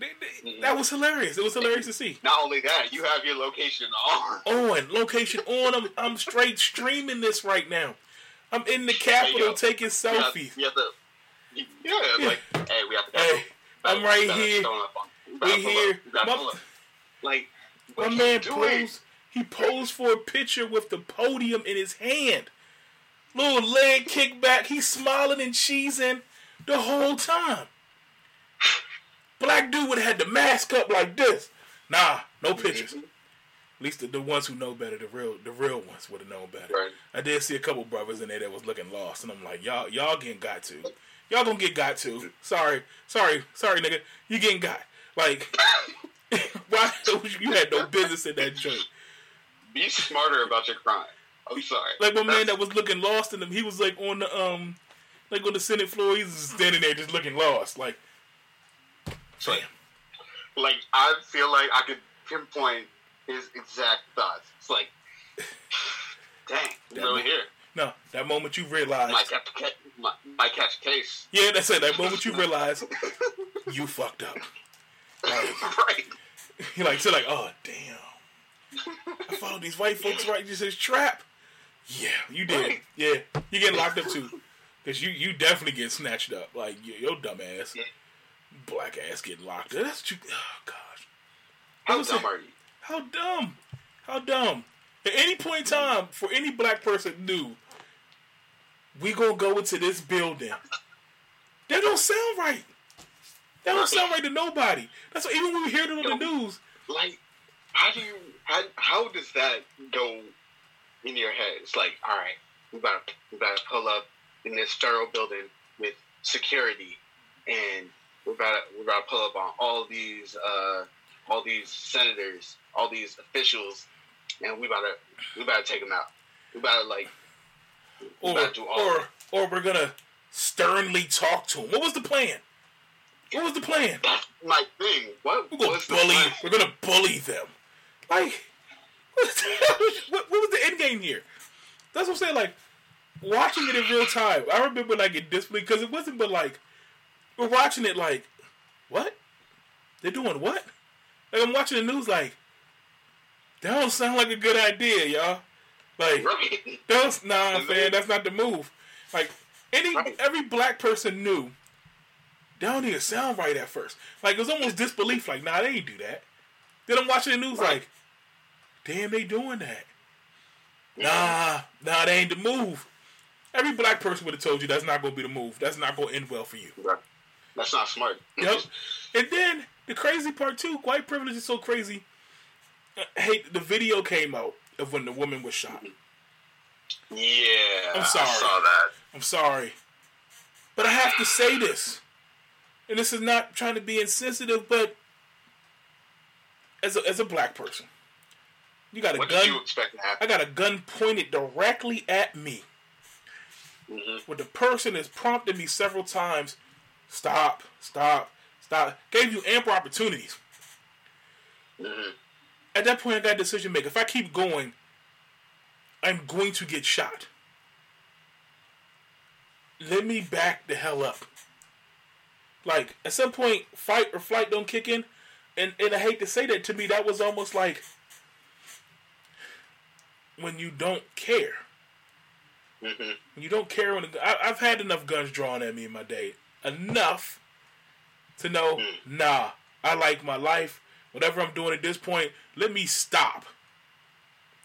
Mhm. That was hilarious. It was hilarious to see. Not only that, you have your location on. On location on. I'm I'm straight streaming this right now. I'm in the Capitol go. taking You have, selfies. you have to, yeah, like, hey, we have to. Hey, I'm right here. stone up on- We here. My- Like, My man posed. He posed for a picture with the podium in his hand. Little leg kick back. He's smiling and cheesing the whole time. Black dude would have had the mask up like this. Nah, no pictures. At least the, the ones who know better, the real the real ones would have known better. Right. I did see a couple brothers in there that was looking lost, and I'm like, y'all y'all getting got to. Y'all gonna get got to. Sorry, sorry, sorry, nigga. You getting got. Like, why you had no business in that joint? Be smarter about your crime. I'm sorry. Like my man that was looking lost in him, he was like on the um, like on the Senate floor. He's standing there just looking lost. Like, damn. like I feel like I could pinpoint his exact thoughts. It's like, dang, That really man- here. No, that moment you realize, Might catch, might, might catch case. yeah, that's it. That moment you realize you fucked up. Like, right. He like, so like, oh damn. I followed these white folks right just his trap. Yeah, you did. Right. Yeah, you get locked up too, cause you you definitely get snatched up. Like your, dumb ass, Yeah. black ass getting locked up. That's what you. Oh gosh, How dumb it? are you? how dumb, how dumb. At any point in time, for any black person new, we gonna go into this building. That don't sound right. That don't sound right to nobody. That's why even when we hear it on the news, Like, how do you? How, how does that go in your head? It's like, all right, we about we about to pull up in this federal building with security, and we're about to, we're about to pull up on all these uh, all these senators, all these officials, and we about to we about to take them out. We about to like we or about to do all or or we're gonna sternly talk to them. What was the plan? What was the plan? that's my thing. What We're gonna bully. We're gonna bully them. Like, what, what, was the end game here? That's what I'm saying. Like, watching it in real time. I remember like in disbelief because it wasn't but like we're watching it like, what? They're doing what? Like I'm watching the news like, that don't sound like a good idea, y'all. Like, Right. that's nah, man. That's not the move. Like any Right. every black person knew. That don't even sound right at first. Like it was almost disbelief. Like nah, they ain't do that. Then I'm watching the news Right. like, damn, they doing that. Nah, nah, they ain't the move. Every black person would have told you that's not gonna be the move. That's not gonna end well for you. Right. That's not smart. Yep. And then the crazy part too, white privilege is so crazy. Uh, Hey, the video came out of when the woman was shot. Yeah. I'm sorry. I saw that. I'm sorry. But I have to say this. And this is not trying to be insensitive, but as a, as a black person, you got a What gun. expect to I got a gun pointed directly at me. hmm Where the person has prompted me several times, stop, stop, stop. Gave you ample opportunities. hmm At that point, I got a decision to make. If I keep going, I'm going to get shot. Let me back the hell up. Like, at some point, fight or flight don't kick in. And, and I hate to say that to me, that was almost like when you don't care. hmm When you don't care when I, I've had enough guns drawn at me in my day. Enough to know, nah, I like my life. Whatever I'm doing at this point, let me stop.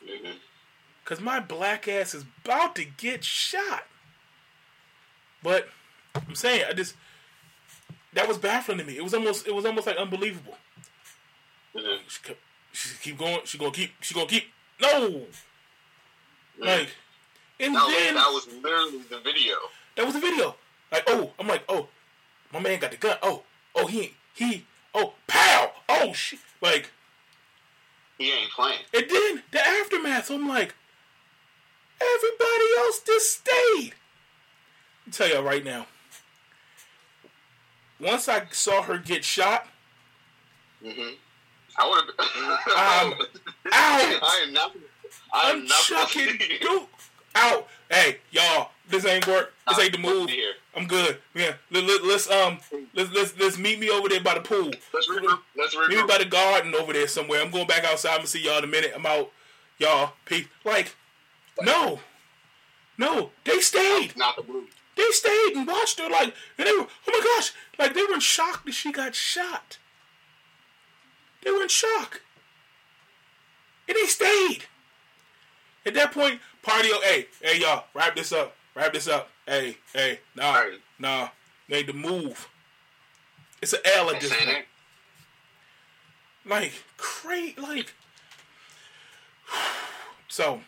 hmm Cause my black ass is about to get shot. But I'm saying, I just that was baffling to me. It was almost it was almost like unbelievable. hmm She kept she keep going, she gonna keep she gonna keep no like and That was, then that was literally the video. that was the video. Like, oh, I'm like, oh, my man got the gun. Oh, oh, he he oh pow! Oh shit like He ain't playing. And then the aftermath, so I'm like, everybody else just stayed. I'll tell y'all right now. Once I saw her get shot, Mm-hmm. I would have. I'm out. I am not. I'm not. chucking dude out. Hey, y'all, this ain't work. This ain't the move. Here. I'm good. Yeah, let, let, let's um, let's let's let's meet me over there by the pool. Let's regroup. Let's Meet me by the garden over there somewhere. I'm going back outside. I'm gonna see y'all in a minute. I'm out. Y'all, peace. Like, no, no, they stayed. Not the move. They stayed and watched her like, and they were, oh my gosh, like they were in shock that she got shot. They were in shock, and they stayed. At that point, party, hey, hey, y'all, wrap this up, wrap this up. Hey, hey, nah, Right. nah, need to move. It's an L at this point. Like, great, like. So,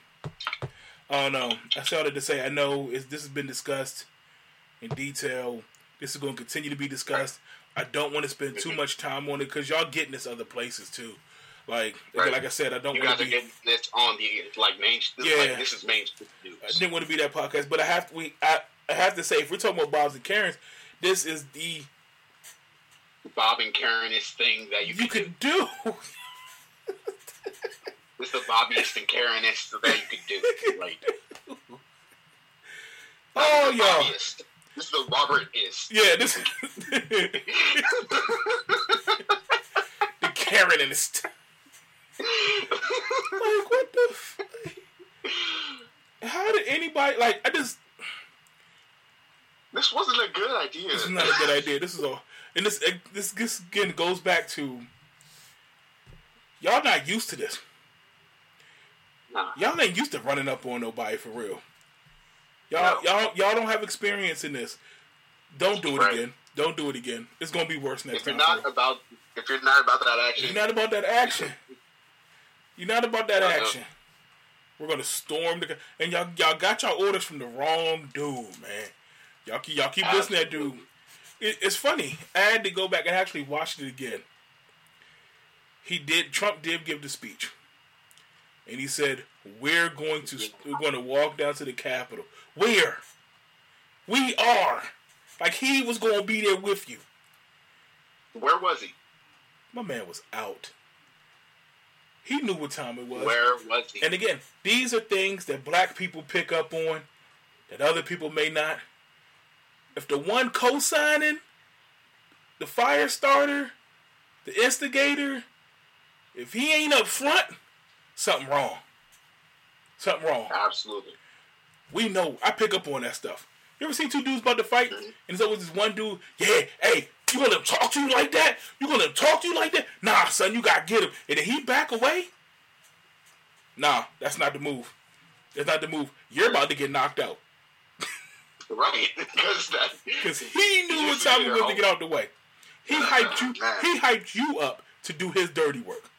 I don't know. I started to say I know is this has been discussed in detail. This is going to continue to be discussed. I don't want to spend too much time on it because y'all getting this other places too. Like, Right. like I said, I don't You want guys to are getting this on the like main. This, Yeah. like, this is mainstream I didn't want to be that podcast, but I have to. We, I, I have to say, if we're talking about Bob's and Karens, this is the Bob and Karen is thing that you, you could. do. This is the Bobbyist and Karenist that you could do. Like, oh, y'all. Bobbyist. This is the Robert is. Yeah, this the Karenist. Like what the? F- How did anybody like? I just This wasn't a good idea. this is not a good idea. This is all, and this this this again goes back to y'all not used to this. Nah. Y'all ain't used to running up on nobody for real. Y'all No. y'all y'all don't have experience in this. Don't do it Right. again. Don't do it again. It's gonna be worse next If you're time. not about, if you're not about that action, You're not about that action. You're not about that action. We're gonna storm the and y'all y'all got y'all orders from the wrong dude, man. Y'all keep y'all keep listening to that dude. It, it's funny. I had to go back and actually watch it again. He did. Trump did give the speech, and he said, "We're going to we're going to walk down to the Capitol. Where? We are. Like he was going to be there with you. Where was he? My man was out. He knew what time it was. Where was he? And again, these are things that black people pick up on that other people may not. If the one co-signing, the fire starter, the instigator, if he ain't up front, something wrong. Something wrong. Absolutely. We know. I pick up on that stuff. You ever see two dudes about to fight, mm-hmm. and there's always this one dude. Yeah, hey, you gonna talk to you like that? You gonna talk to you like that? Nah, son, you gotta get him. And then he back away. Nah, that's not the move. That's not the move. You're about to get knocked out Right. Because he knew what time it was to get out the way. He hyped you. He hyped you up to do his dirty work.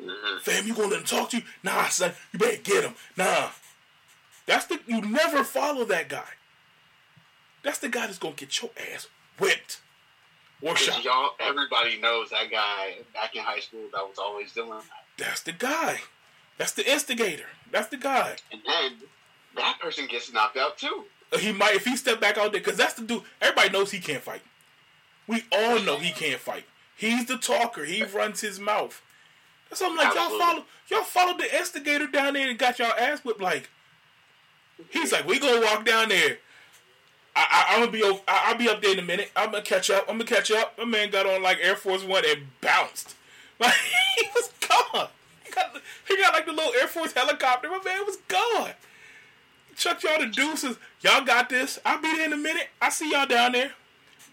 Mhm. Fam, you gonna let him talk to you? Nah, son, you better get him. Nah. That's the you never follow that guy. That's the guy that's gonna get your ass whipped shot. y'all, everybody knows that guy back in high school that was always doing that. That's the guy. That's the instigator. That's the guy. And then that person gets knocked out too. He might if he step back out there because that's the dude. Everybody knows he can't fight. We all know he can't fight. He's the talker. He runs his mouth. That's what I'm like. Y'all follow. Y'all followed the instigator down there and got y'all ass whipped. Like he's like, we gonna walk down there. I, I, I'm gonna be. Over, I, I'll be up there in a minute. I'm gonna catch up. I'm gonna catch up. My man got on like Air Force One and bounced. Like he was gone. He got, he got like the little Air Force helicopter. My man was gone. Chuck y'all the deuces. Y'all got this. I'll be there in a minute. I see y'all down there.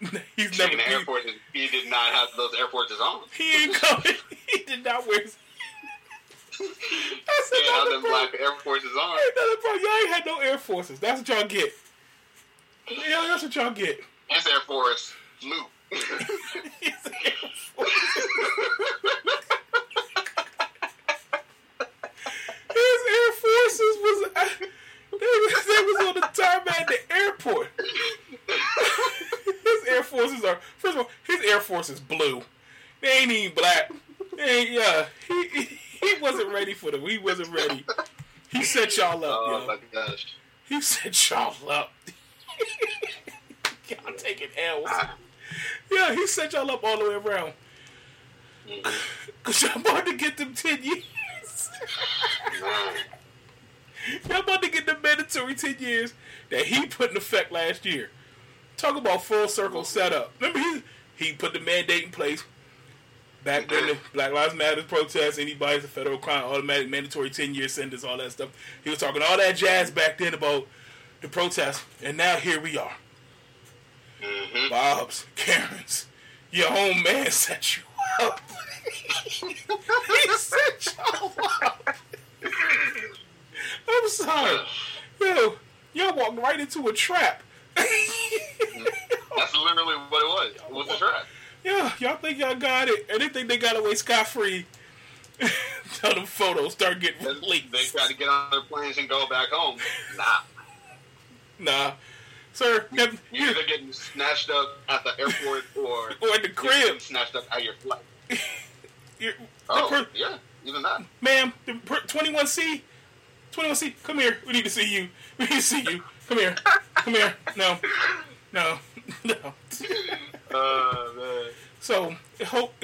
He's never. Speaking Air Forces, he did not have those Air Forces on. he ain't coming. He did not wear. His, that's had another them problem. black Air Forces on. Nothing problem. Y'all ain't had no Air Forces. That's what y'all get. Yeah, that's what y'all get. His Air Force. His Air Force. His Air Forces was uh, they was, they was on the tarmac at the airport. his Air Forces are first of all, his Air Force is blue. They ain't even black. They ain't yeah. He, he he wasn't ready for them. He wasn't ready. He set y'all up, Oh yo. my gosh. He set y'all up. y'all taking L's. Yeah, he set y'all up all the way around. Mhm. Cause y'all about to get them ten years. Y'all about to get the mandatory ten years that he put in effect last year. Talk about full circle setup. Remember he he put the mandate in place. Back then, the Black Lives Matter protests, anybody's a federal crime, automatic mandatory 10 year sentence, all that stuff. He was talking all that jazz back then about the protest, and now here we are. Mhm. Bob's, Karen's, your own man set you up. he set y'all up. I'm sorry. Yo, y'all walked right into a trap. That's literally what it was. It was a trap. yeah, y'all think y'all got it, and they think they got away scot free. Tell them photos start getting leaked. They try to get on their planes and go back home. Nah. Nah, sir, never, You're either getting snatched up at the airport or or at the crib. snatched up at your flight. You're, Oh, per- yeah. Even that. ma'am, the per- 21C, 21C, come here. We need to see you. We need to see you. Come here. Come here. No, no, no. Uh, man. So, hope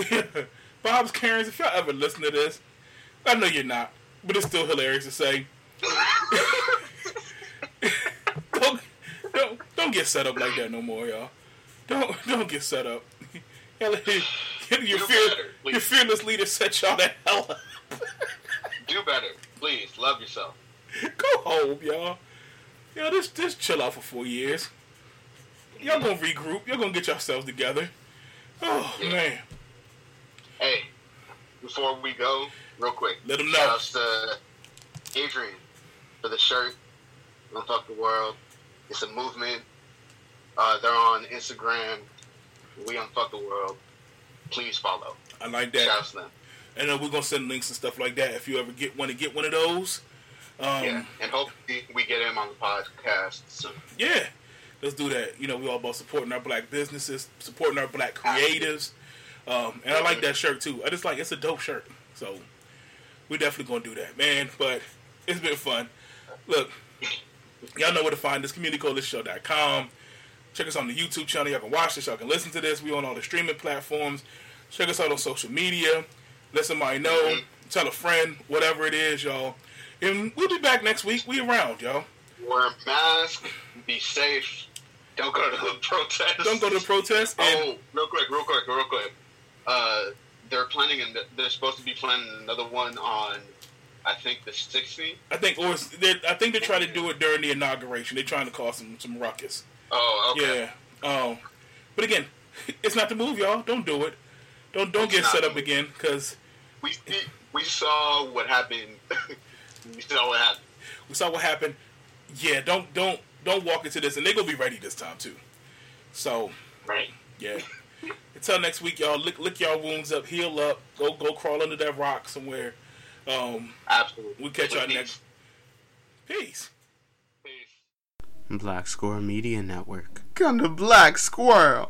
Bob's Karens, if y'all ever listen to this, I know you're not, but it's still hilarious to say. don't, don't, don't get set up like that no more, y'all. Don't, don't get set up. Your, fear, better, your fearless leader set y'all the hell up. Do better. Please, love yourself. Go home, y'all. Yo, this this chill out for four years. Y'all gonna regroup. Y'all gonna get yourselves together. Oh man, Hey, before we go, real quick. Let them know. Shout outs to Adrian for the shirt. Don't fuck the world. It's a movement. Uh, they're on Instagram. We unfuck the world. Please follow. I like that. them. And then we're gonna send links and stuff like that. If you ever get want to get one of those, Um, yeah, and hopefully we get him on the podcast soon. Yeah, let's do that. You know, we all about supporting our black businesses, supporting our black creatives, um, and I like that shirt too. I just like it's a dope shirt, so we're definitely gonna do that, man. But it's been fun. Look, y'all know where to find us: communitycoalitionshow.com. Check us on the YouTube channel. Y'all can watch this. Y'all can listen to this. We on all the streaming platforms. Check us out on social media. Let somebody know. Tell a friend. Whatever it is, y'all. And we'll be back next week. We around, y'all. Wear a mask. Be safe. Don't go to the protest. Don't go to the protest. Oh, real quick, real quick, real quick. Uh, they're planning, and they're supposed to be planning another one on, I think the 16th. I think, or they're- I think they're trying to do it during the inauguration. They're trying to cause some some ruckus. Oh, okay. Yeah. Um, but again, it's not the move, y'all. Don't do it. Don't don't It's get set up again because We we saw what happened. we saw what happened. we saw what happened. Yeah. Don't don't don't walk into this, and they're gonna be ready this time too. So Right. yeah. Until next week, y'all lick lick y'all wounds up, heal up, go go crawl under that rock somewhere. Um, Absolutely. we'll catch y'all next. Peace. Peace. Black Squirrel Media Network. Come to Black Squirrel.